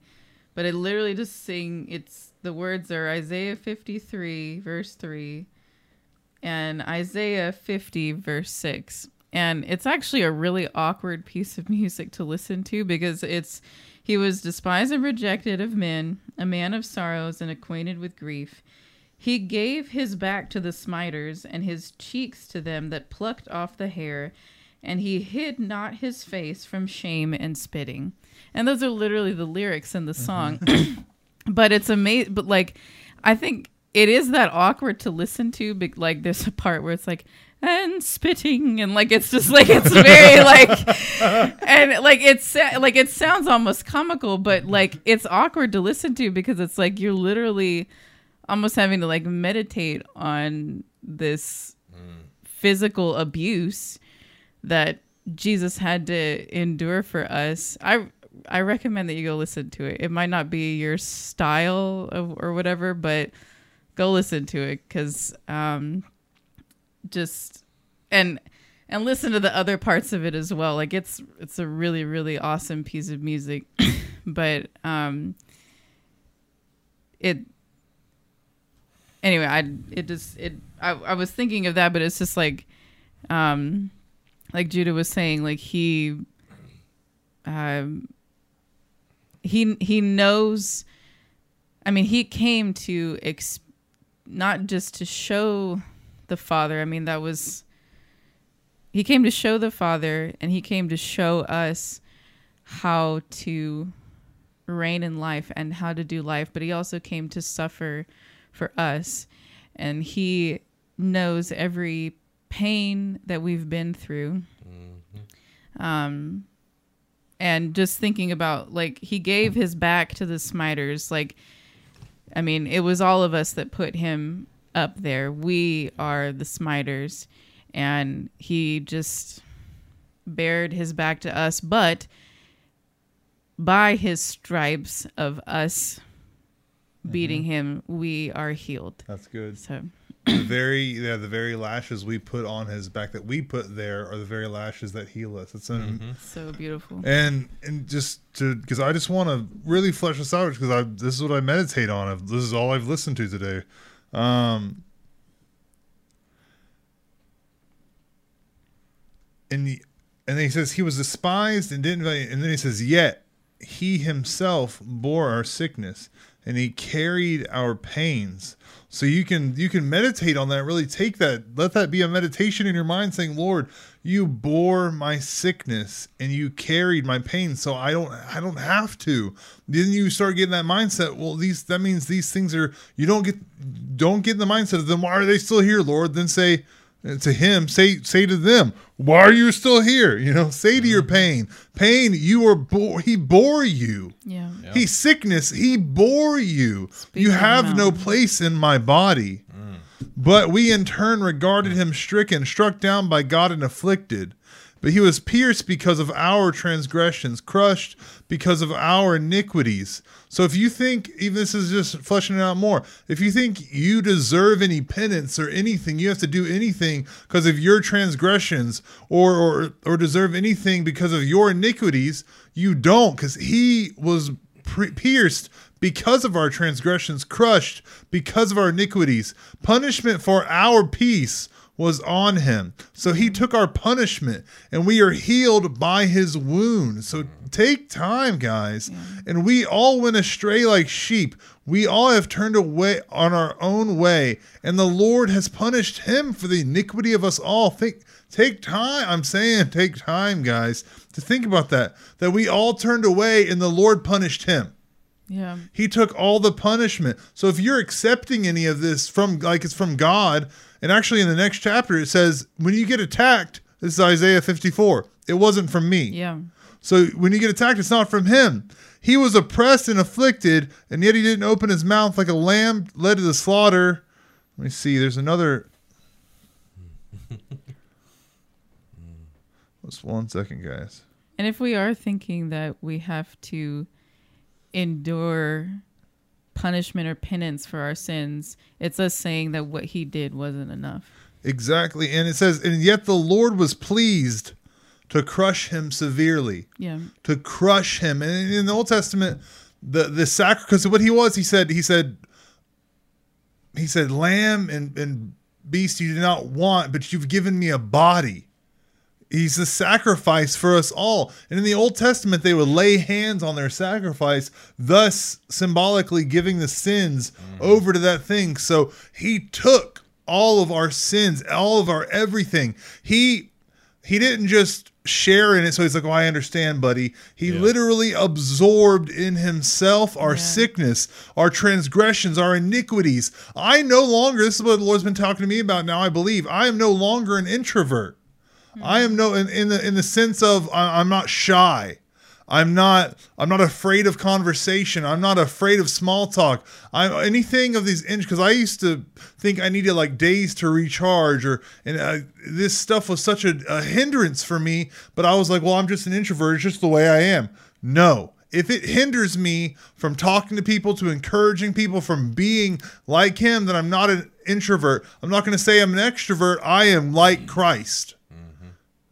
but it literally just sing it's the words are Isaiah 53 verse 3 and Isaiah 50, verse 6. And it's actually a really awkward piece of [laughs] music to listen to because it's he was despised and rejected of men, a man of sorrows and acquainted with grief. He gave his back to the smiters and his cheeks to them that plucked off the hair, and he hid not his face from shame and spitting. And those are literally the lyrics in the song. Mm-hmm. [coughs] [coughs] but it's amazing. But like, I think it is that awkward to listen to. But like, there's a part where it's like, and spitting, and like it's just like it's very [laughs] like, and like it's like it sounds almost comical, but like it's awkward to listen to because it's like you're literally almost having to like meditate on this physical abuse that Jesus had to endure for us. I I recommend that you go listen to it. It might not be your style of, or whatever, but go listen to it because um, just and and listen to the other parts of it as well. Like it's it's a really really awesome piece of music, [coughs] but um, it anyway. I it just it I I was thinking of that, but it's just like um like Judah was saying, like he um he he knows I mean, he came to ex- not just to show the Father. I mean, that was he came to show the Father, and he came to show us how to reign in life and how to do life. But he also came to suffer for us, and he knows every pain that we've been through. Um, and just thinking about like he gave his back to the smiters like i mean it was all of us that put him up there we are the smiters and he just bared his back to us but by his stripes of us mm-hmm. beating him we are healed That's good. so the very yeah, the very lashes we put on his back that we put there are the very lashes that heal us. It's an, mm-hmm. so beautiful and and just to because I just want to really flesh this out because I this is what I meditate on. This is all I've listened to today. Um, and the, and he says he was despised and didn't and then he says yet he himself bore our sickness and he carried our pains. So you can you can meditate on that really take that let that be a meditation in your mind saying lord you bore my sickness and you carried my pain so i don't i don't have to. Then you start getting that mindset well these that means these things are you don't get don't get in the mindset of them why are they still here lord? Then say uh, to him say say to them why are you still here? You know say to your pain pain you are bore he bore you. Yeah. He sickness he bore you. You have no place in my body but we in turn regarded him stricken struck down by god and afflicted. But he was pierced because of our transgressions crushed because of our iniquities. So if you think even this is just fleshing it out more if you think you deserve any penance or anything you have to do anything because of your transgressions or or, or deserve anything because of your iniquities you don't because he was pre- pierced because of our transgressions, crushed because of our iniquities. Punishment for our peace was on him. So he mm-hmm. took our punishment and we are healed by his wound. So mm-hmm. take time, guys. And we all went astray like sheep. We all have turned away on our own way, and the Lord has punished him for the iniquity of us all. Think take time. I'm saying take time, guys, to think about that. That we all turned away and the Lord punished him. yeah He took all the punishment. So if you're accepting any of this from like it's from God, and actually in the next chapter it says when you get attacked, this is Isaiah 54. It wasn't from me. yeah So when you get attacked, it's not from him. He was oppressed and afflicted, and yet he didn't open his mouth like a lamb led to the slaughter. Let me see. There's another. [laughs] Just one second, guys. And if we are thinking that we have to endure punishment or penance for our sins, it's us saying that what he did wasn't enough. Exactly. And it says, and yet the Lord was pleased to crush him severely. Yeah. to crush him. And in the Old Testament, the the sacrifice because what he was, he said, he said, he said, lamb and and beast you do not want, but you've given me a body. He's the sacrifice for us all. And in the Old Testament, they would lay hands on their sacrifice, thus symbolically giving the sins mm. over to that thing. So he took all of our sins, all of our everything. He he didn't just share in it so he's like oh i understand buddy he Yeah. literally absorbed in himself our Yeah. sickness our transgressions our iniquities i no longer this is what the lord's been talking to me about now i believe i am no longer an introvert i am no in, in the in the sense of I, i'm not shy I'm not I'm not afraid of conversation. I'm not afraid of small talk. I'm anything of these inch because I used to think I needed like days to recharge or and uh, this stuff was such a, a hindrance for me. But I was like, well, I'm just an introvert. It's just the way I am. No, if it hinders me from talking to people, to encouraging people, from being like him, then I'm not an introvert. I'm not going to say I'm an extrovert. I am like Christ.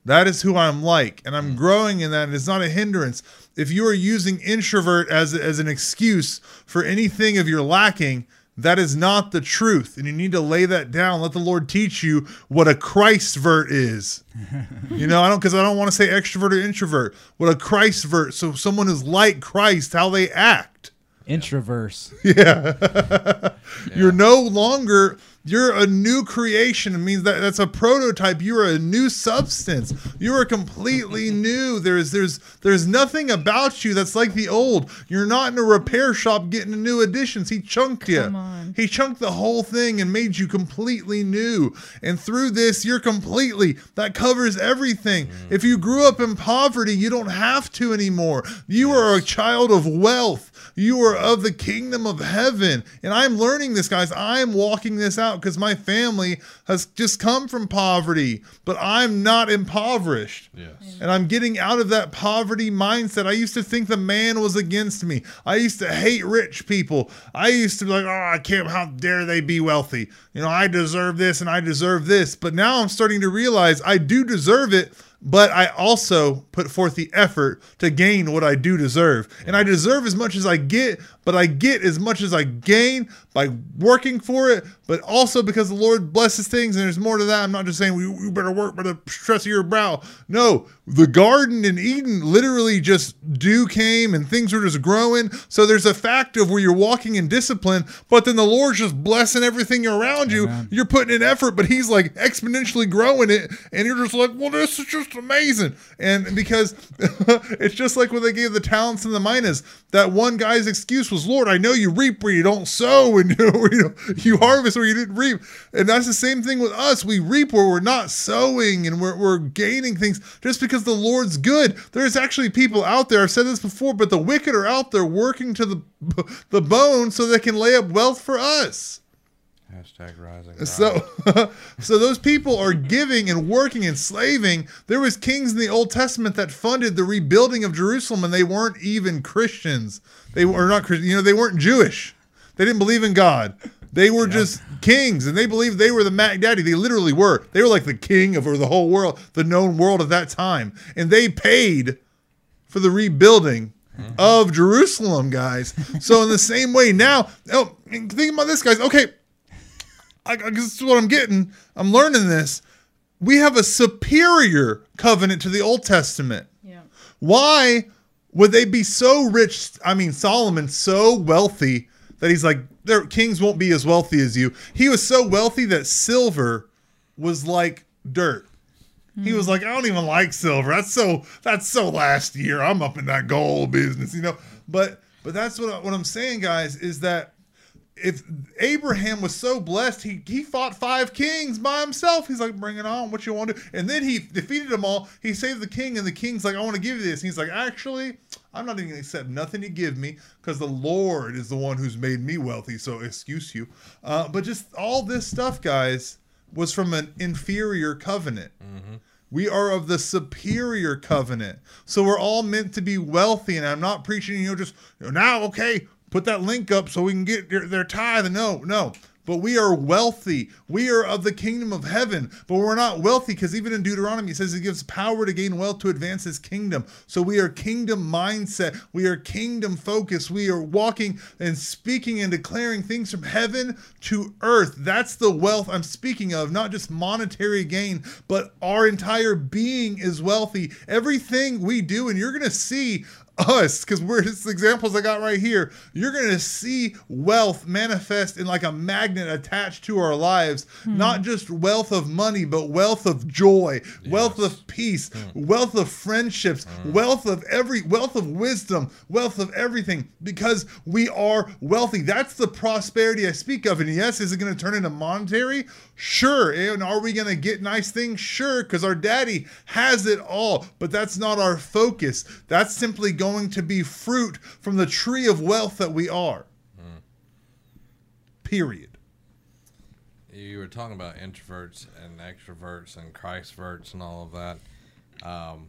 That is who I'm like, and I'm mm. growing in that. And it's not a hindrance. If you are using introvert as as an excuse for anything of your lacking, that is not the truth, and you need to lay that down. Let the Lord teach you what a Christvert is. [laughs] you know, I don't because I don't want to say extrovert or introvert. What a Christvert, so someone is like Christ, how they act. Introverse. [laughs] Yeah. [laughs] You're no longer you're a new creation. It means that that's a prototype. You're a new substance. You are completely [laughs] new. There's there's there's nothing about you that's like the old. You're not in a repair shop getting new additions. He chunked you. On. He chunked the whole thing and made you completely new. And through this, you're completely. That covers everything. Mm. If you grew up in poverty, you don't have to anymore. You are a child of wealth. You are of the kingdom of heaven. And I'm learning this, guys. I'm walking this out because my family has just come from poverty, but I'm not impoverished. Yes. And I'm getting out of that poverty mindset. I used to think the man was against me. I used to hate rich people. I used to be like, oh, I can't, how dare they be wealthy? You know, I deserve this and I deserve this. But now I'm starting to realize I do deserve it, but I also put forth the effort to gain what I do deserve. And I deserve as much as I get, but I get as much as I gain by working for it, but also because the Lord blesses things and there's more to that. I'm not just saying we, we better work by the stress of your brow. No, the garden in Eden literally just dew came and things were just growing. So there's a fact of where you're walking in discipline, but then the Lord's just blessing everything around you. Amen. You're putting in effort, but He's like exponentially growing it, and you're just like, well, this is just amazing. And because [laughs] it's just like when they gave the talents and the minas, that one guy's excuse was, Lord, I know you reap where you don't sow, and [laughs] you know, you, know, you harvest where you didn't reap. And that's the same thing with us. We reap where we're not sowing and we're, we're gaining things just because the Lord's good. There's actually people out there, I've said this before, but the wicked are out there working to the [laughs] the bone so they can lay up wealth for us. Hashtag rising. So, [laughs] so those people are giving and working and slaving. There was kings in the Old Testament that funded the rebuilding of Jerusalem, and they weren't even Christians. They were not Christian. You know, they weren't Jewish. They didn't believe in God. They were just kings, and they believed they were the Mac Daddy. They literally were. They were like the king of the whole world, the known world at that time, and they paid for the rebuilding mm-hmm. of Jerusalem, guys. So in the same way now, oh, think about this, guys. Okay, I, I, this is what I'm getting. I'm learning this. We have a superior covenant to the Old Testament. Yeah. Why would they be so rich? I mean, Solomon so wealthy that he's like, their kings won't be as wealthy as you. He was so wealthy that silver was like dirt. He was like, I don't even like silver. That's so that's so last year. I'm up in that gold business, you know. But but that's what what I'm saying, guys, is that if Abraham was so blessed, he he fought five kings by himself. He's like, bring it on, what you want to do? And then he defeated them all. He saved the king, and the king's like, I want to give you this. And he's like, actually, I'm not even gonna accept nothing you give me because the Lord is the one who's made me wealthy. So excuse you. Uh, but just all this stuff, guys, was from an inferior covenant. We are of the superior covenant. So we're all meant to be wealthy. And I'm not preaching, you know, just you know, now, okay, put that link up so we can get their, their tithe. No, no. But we are wealthy. We are of the kingdom of heaven. But we're not wealthy because even in Deuteronomy, it says he gives power to gain wealth to advance his kingdom. So we are kingdom mindset. We are kingdom focused. We are walking and speaking and declaring things from heaven to earth. That's the wealth I'm speaking of, not just monetary gain, but our entire being is wealthy. Everything we do, and you're going to see us because we're just examples I got right here. You're gonna see wealth manifest in like a magnet attached to our lives, hmm. not just wealth of money, but wealth of joy, wealth of peace, hmm. wealth of friendships, hmm. wealth of every wealth of wisdom, wealth of everything, because we are wealthy. That's the prosperity I speak of. And yes, is it gonna turn into monetary? Sure. And are we going to get nice things? Sure, because our daddy has it all. But that's not our focus. That's simply going to be fruit from the tree of wealth that we are. Period. You were talking about introverts and extroverts and Christverts and all of that. Um,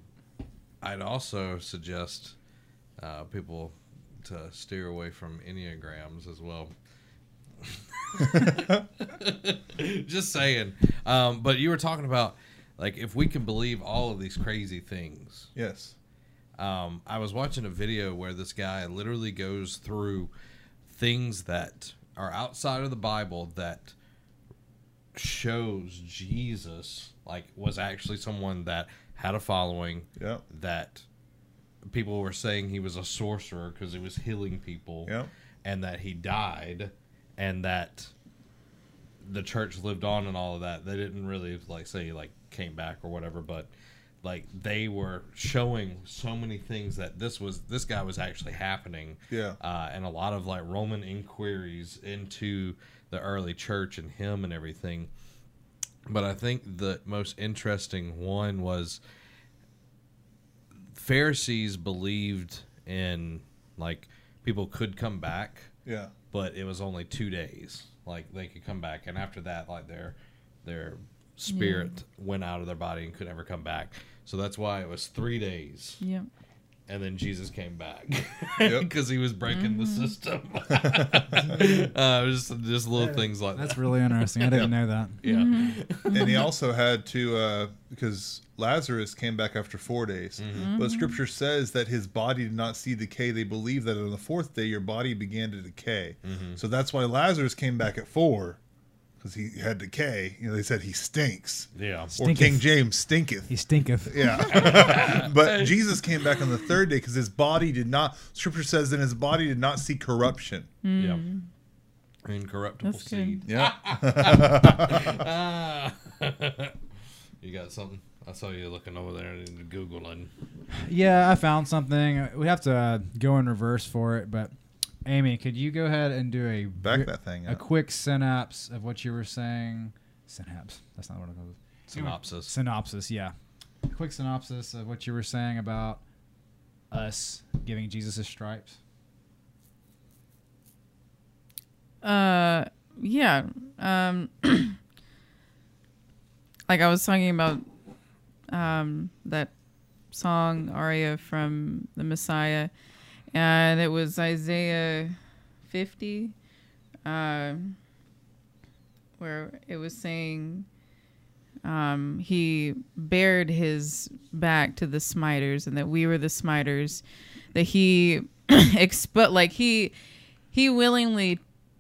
I'd also suggest uh, people to steer away from enneagrams as well. [laughs] Just saying. Um, but you were talking about like if we can believe all of these crazy things. Yes. Um, I was watching a video where this guy literally goes through things that are outside of the Bible that shows Jesus like was actually someone that had a following Yep. that people were saying he was a sorcerer because he was healing people Yep. and that he died and that the church lived on and all of that they didn't really like say like came back or whatever but like they were showing so many things that this was this guy was actually happening Yeah. uh, and a lot of like roman inquiries into the early church and him and everything but i think the most interesting one was pharisees believed in like people could come back Yeah. But it was only two days. Like they could come back, and after that, like their their spirit went out of their body and could never come back. So that's why it was three days, Yep. and then Jesus came back Yep. [laughs] because he was breaking the Mm-hmm. system. [laughs] [laughs] uh, just just little things like That's that. really interesting. I didn't know that. Yeah, Mm-hmm. and he also had to uh, because Lazarus came back after four days. Mm-hmm. Mm-hmm. But Scripture says that his body did not see decay. They believe that on the fourth day your body began to decay. Mm-hmm. So that's why Lazarus came back at four because he had decay. You know, they said he stinks, yeah. or Stinketh. King James stinketh. He stinketh. Yeah. [laughs] but [laughs] Jesus came back on the third day because his body did not, scripture says that his body did not see corruption. Yeah. Mm. Incorruptible That's good. seed. Yeah. Ah. [laughs] you got something? I saw you looking over there and googling. Yeah, I found something. We have to uh, go in reverse for it, but Amy, could you go ahead and do a Back that thing a up. quick synapse of what you were saying? Synapse. That's not what it was. Synopsis. Synopsis. Yeah. A quick synopsis of what you were saying about us giving Jesus his stripes. Uh, yeah. Um, [clears throat] like I was talking about, um, that song aria from the Messiah, and it was Isaiah fifty, uh, where it was saying, um, he bared his back to the smiters, and that we were the smiters, that he [coughs] expo like he he willingly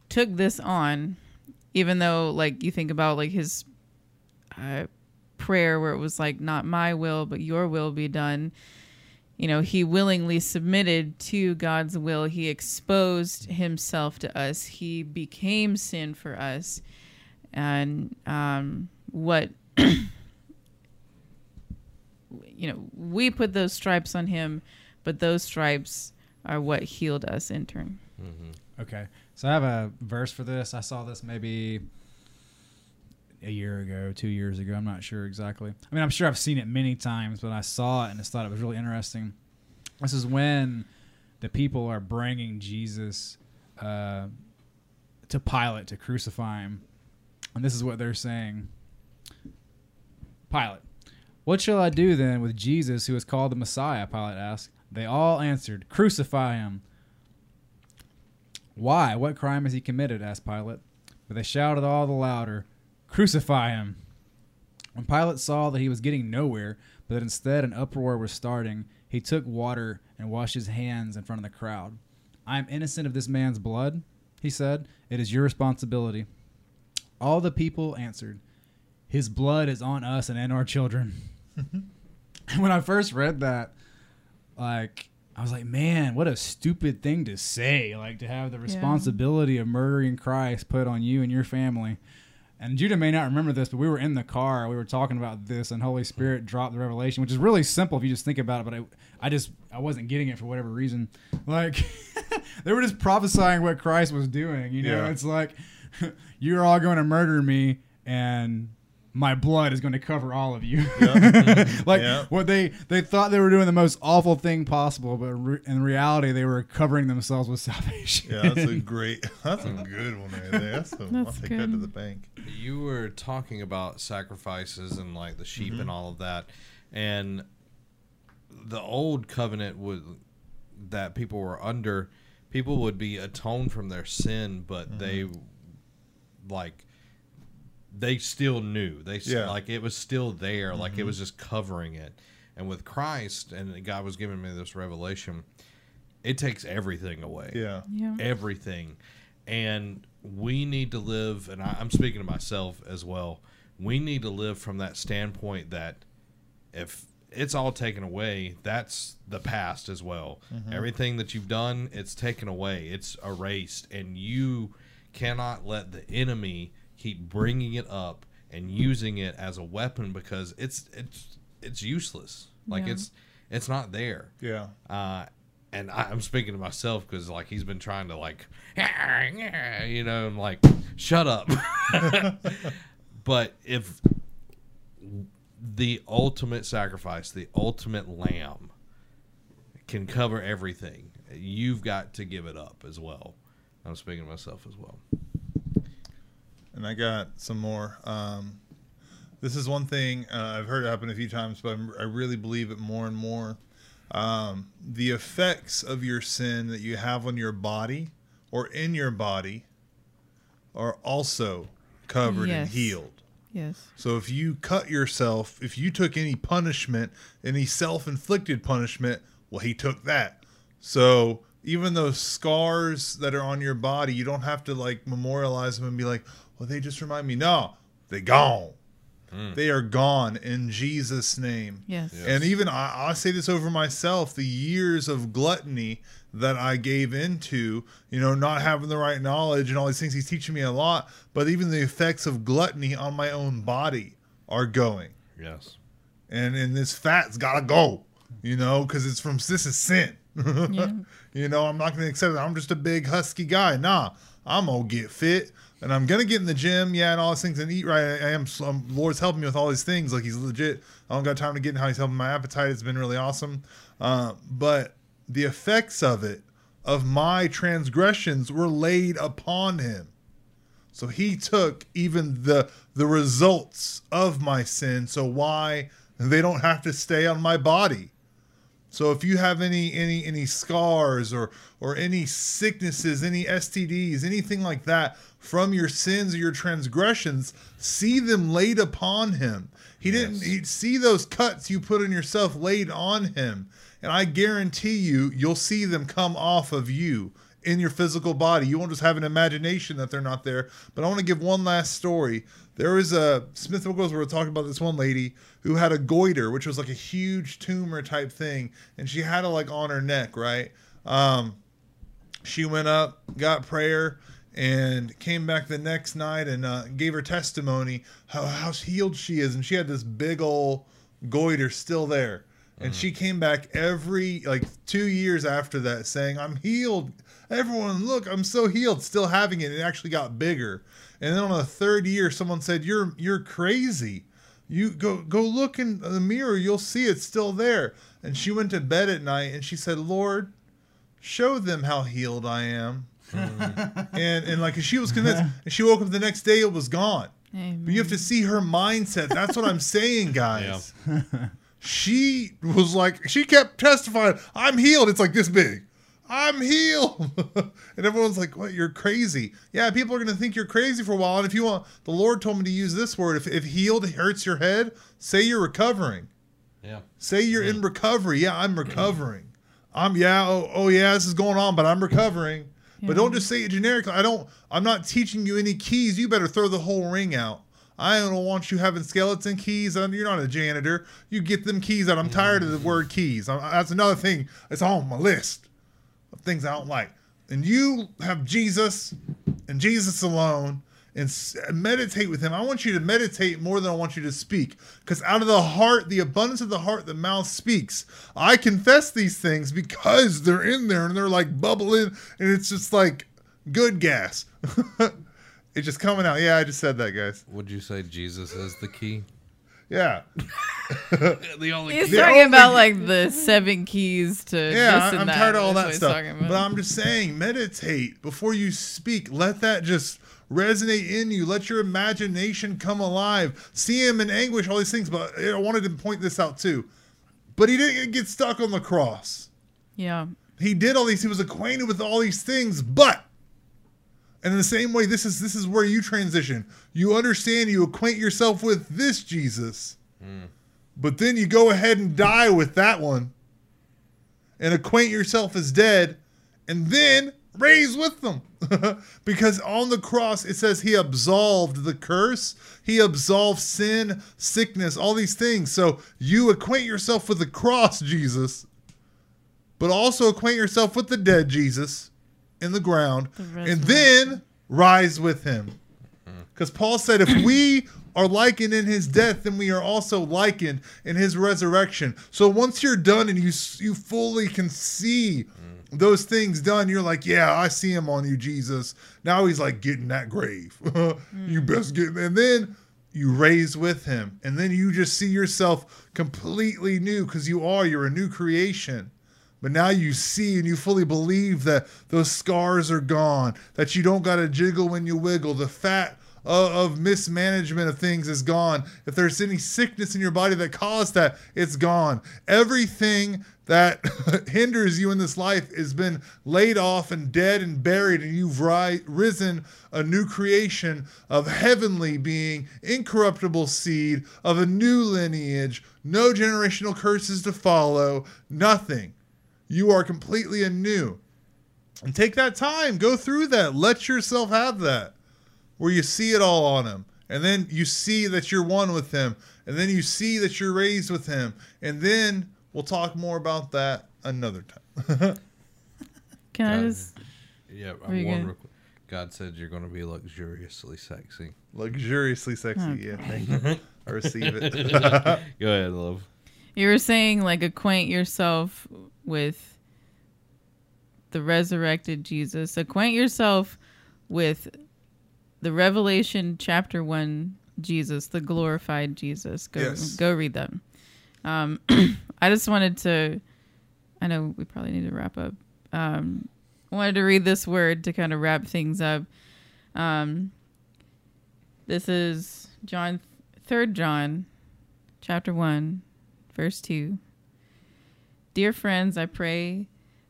took this on even though like you think about like his uh, prayer where it was like not my will but your will be done. You know he willingly submitted to god's will. He exposed himself to us. He became sin for us. And um, what [clears throat] you know we put those stripes on him but those stripes are what healed us in turn. Okay. So I have a verse for this. I saw this maybe a year ago, two years ago. I'm not sure exactly. I mean, I'm sure I've seen it many times, but I saw it and just thought it was really interesting. This is when the people are bringing Jesus uh, to Pilate to crucify him. And this is what they're saying Pilate, what shall I do then with Jesus who is called the Messiah? Pilate asked. They all answered, Crucify him. Why? What crime has he committed? asked Pilate. But they shouted all the louder, Crucify him! When Pilate saw that he was getting nowhere, but that instead an uproar was starting, he took water and washed his hands in front of the crowd. I am innocent of this man's blood, he said. It is your responsibility. All the people answered, His blood is on us and on our children. [laughs] when I first read that, like I was like, man, what a stupid thing to say. Like to have the responsibility of murdering Christ put on you and your family. And Judah may not remember this, but we were in the car. We were talking about this, and Holy Spirit dropped the revelation, which is really simple if you just think about it. But I, I just, I wasn't getting it for whatever reason. Like, [laughs] they were just prophesying what Christ was doing. You know, Yeah. it's like, [laughs] you're all going to murder me, and my blood is going to cover all of you. Yeah. [laughs] Mm-hmm. like Yeah. what they they thought they were doing the most awful thing possible, but re- in reality they were covering themselves with [laughs] salvation. Yeah, that's a great. That's a good one right there. That's, a, I'll That's take that to good. the bank. you were talking about sacrifices and like the sheep and mm-hmm. all of that and the old covenant would that people were under people would be atoned from their sin but they mm-hmm. like they still knew they Yeah. like it was still there like it was mm-hmm. just covering it and with christ and god was giving me this revelation it takes everything away Yeah. Yeah. everything. And we need to live, and I, I'm speaking to myself as well. We need to live from that standpoint that if it's all taken away, that's the past as well. Mm-hmm. Everything that you've done, it's taken away, it's erased, and you cannot let the enemy keep bringing it up and using it as a weapon because it's it's it's useless. Like Yeah. it's it's not there Yeah. uh, and I, I'm speaking to myself because like he's been trying to like, [laughs] you know, I'm like, shut up. [laughs] but if the ultimate sacrifice, the ultimate lamb, can cover everything, you've got to give it up as well. I'm speaking to myself as well. And I got some more. Um, this is one thing uh, I've heard it happen a few times, but I'm, I really believe it more and more. Um, the effects of your sin that you have on your body or in your body are also covered and healed. Yes. So if you cut yourself, if you took any punishment, any self-inflicted punishment, well, he took that. So even those scars that are on your body, you don't have to like memorialize them and be like, well, they just remind me. No, they gone. Hmm. They are gone in Jesus' name. Yes. Yeah. And even I, I say this over myself the years of gluttony that I gave into, you know, not having the right knowledge and all these things, he's teaching me a lot. But even the effects of gluttony on my own body are going. Yes. And, and this fat's got to go, you know, because it's from this is sin. Yeah. [laughs] You know, I'm not going to accept it. I'm just a big husky guy. Nah, I'm going to get fit and I'm to get in the gym. Yeah, and all these things and eat right. I am, um, Lord's helping me with all these things. Like, he's legit. I don't got time to get in how he's helping my appetite. It's been really awesome. Uh, but the effects of it, of my transgressions, were laid upon him. So he took even the the results of my sin. So why they don't have to stay on my body. So if you have any any any scars or or any sicknesses, any STDs, anything like that from your sins or your transgressions, see them laid upon him. He didn't Yes. he see those cuts you put on yourself laid on him. And I guarantee you you'll see them come off of you in your physical body. You won't just have an imagination that they're not there. But I want to give one last story. There was a Smith Wigglesworth talking about this one lady who had a goiter, which was like a huge tumor type thing, and she had it like on her neck, right? Um, she went up, got prayer, and came back the next night and uh, gave her testimony how how healed she is, and she had this big old goiter still there. And she came back every like two years after that saying, I'm healed. Everyone, look, I'm so healed, still having it. It actually got bigger. And then on the third year, someone said, You're you're crazy. You go go look in the mirror, you'll see it's still there. And she went to bed at night and she said, Lord, show them how healed I am. [laughs] and and like she was convinced. And [laughs] she woke up the next day, it was gone. Amen. But you have to see her mindset. That's what I'm saying, [laughs] guys. She was like, she kept testifying, I'm healed. It's like this big. I'm healed. [laughs] and everyone's like, what? You're crazy. Yeah, people are going to think you're crazy for a while. And if you want, the Lord told me to use this word. If, if healed hurts your head, say you're recovering. Yeah. Say you're in mm. recovery. Yeah, I'm recovering. I'm, yeah, oh, oh yeah, this is going on, but I'm recovering. But don't just say it generically. I don't, I'm not teaching you any keys. You better throw the whole ring out. I don't want you having skeleton keys. and You're not a janitor. You get them keys out. I'm tired of the mm. word keys. That's another thing. It's on my list of things I don't like. And you have Jesus and Jesus alone and meditate with him. I want you to meditate more than I want you to speak because out of the heart, the abundance of the heart, the mouth speaks. I confess these things because they're in there and they're like bubbling and it's just like good gas. [laughs] It's just coming out. Yeah, I just said that, guys. Would you say Jesus is the key? Yeah. [laughs] the only He's The talking only- about like the seven keys to Yeah, this and I'm that. tired of all That's that stuff. But I'm just saying, meditate before you speak. Let that just resonate in you. Let your imagination come alive. See him in anguish, all these things. But I wanted to point this out too. But he didn't get stuck on the cross. yeah. He did all these. He was acquainted with all these things, but. And in the same way, this is this is where you transition. You understand, you acquaint yourself with this Jesus, hmm. but then you go ahead and die with that one, and acquaint yourself as dead, and then raise with them. [laughs] because on the cross it says he absolved the curse, he absolved sin, sickness, all these things. So you acquaint yourself with the cross, Jesus, but also acquaint yourself with the dead Jesus in the ground, The and then rise with him. Because Paul said, if we are likened in his death, then we are also likened in his resurrection. So once you're done and you you fully can see those things done, you're like, yeah, I see him on you, Jesus. Now he's like, get in that grave. [laughs] you mm. best get. And then you raise with him, and then you just see yourself completely new because you are. You're a new creation. But now you see and you fully believe that those scars are gone, that you don't got to jiggle when you wiggle. The fat of, of mismanagement of things is gone. If there's any sickness in your body that caused that, it's gone. Everything that [laughs] hinders you in this life has been laid off and dead and buried, and you've ri- risen a new creation of heavenly being, incorruptible seed, of a new lineage, no generational curses to follow, nothing. You are completely anew. And take that time, go through that, let yourself have that, where you see it all on Him. And then you see that you're one with Him. And then you see that you're raised with Him. And then we'll talk more about that another time. [laughs] Can I God. just? Yeah, Were you one. good? real quick. God said you're going to be luxuriously sexy. Luxuriously sexy. Okay. Yeah, thank [laughs] you. I receive it. [laughs] Go ahead, love. You were saying like acquaint yourself with the resurrected Jesus. Acquaint yourself with the Revelation chapter one Jesus, the glorified Jesus. Go Yes. go read them. Um, [clears throat] I just wanted to. I know we probably need to wrap up. Um, I wanted to read this word to kind of wrap things up. Um, this is John, third John, chapter one, verse 2. Dear friends, I pray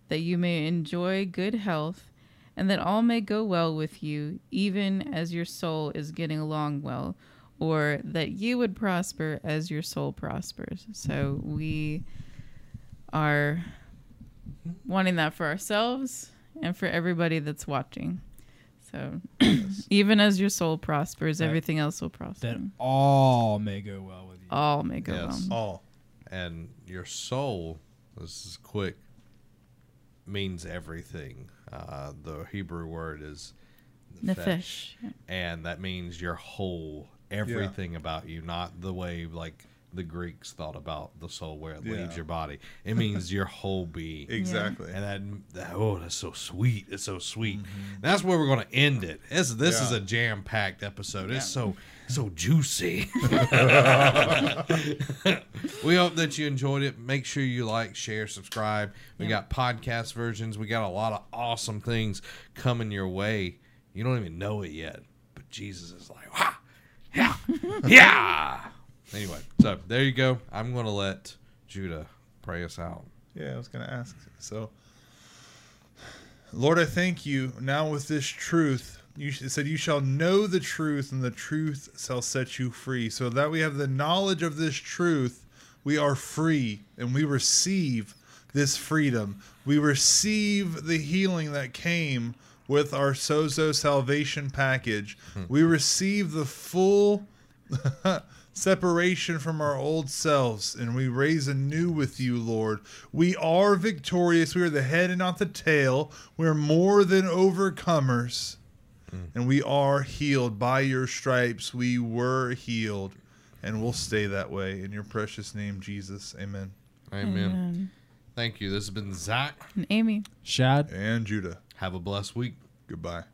that you may enjoy good health and that all may go well with you, even as your soul is getting along well, or that you would prosper as your soul prospers. So we are wanting that for ourselves and for everybody that's watching. So [clears throat] even as your soul prospers, That- everything else will prosper. That all may go well with you. all may go Yes. well. all. And your soul, this is quick, means everything. Uh, the Hebrew word is Nefesh. and that means your whole everything about you, not the way like the Greeks thought about the soul where it Yeah. leaves your body. It means your whole being. [laughs] Exactly. And that, that oh, that's so sweet. It's so sweet. Mm-hmm. That's where we're going to end it. This, this is a jam packed episode. It's so so juicy. [laughs] [laughs] we hope that you enjoyed it. Make sure you like, share, subscribe. We got podcast versions. We got a lot of awesome things coming your way. You don't even know it yet, but Jesus is like, wow, yeah, yeah. Anyway, so there you go. I'm going to let Judah pray us out. Yeah, I was going to ask. So, Lord, I thank you now with this truth. You said, You shall know the truth, and the truth shall set you free. So that we have the knowledge of this truth, we are free and we receive this freedom. We receive the healing that came with our Sozo salvation package. Hmm. We receive the full [laughs] separation from our old selves, and we raise anew with you, Lord. We are victorious. We are the head and not the tail. We're more than overcomers, hmm. and we are healed by your stripes. We were healed, and we'll stay that way. In your precious name, Jesus. Amen. Amen. Thank you. This has been Zach. And Amy. Shad. And Judah. Have a blessed week. Goodbye.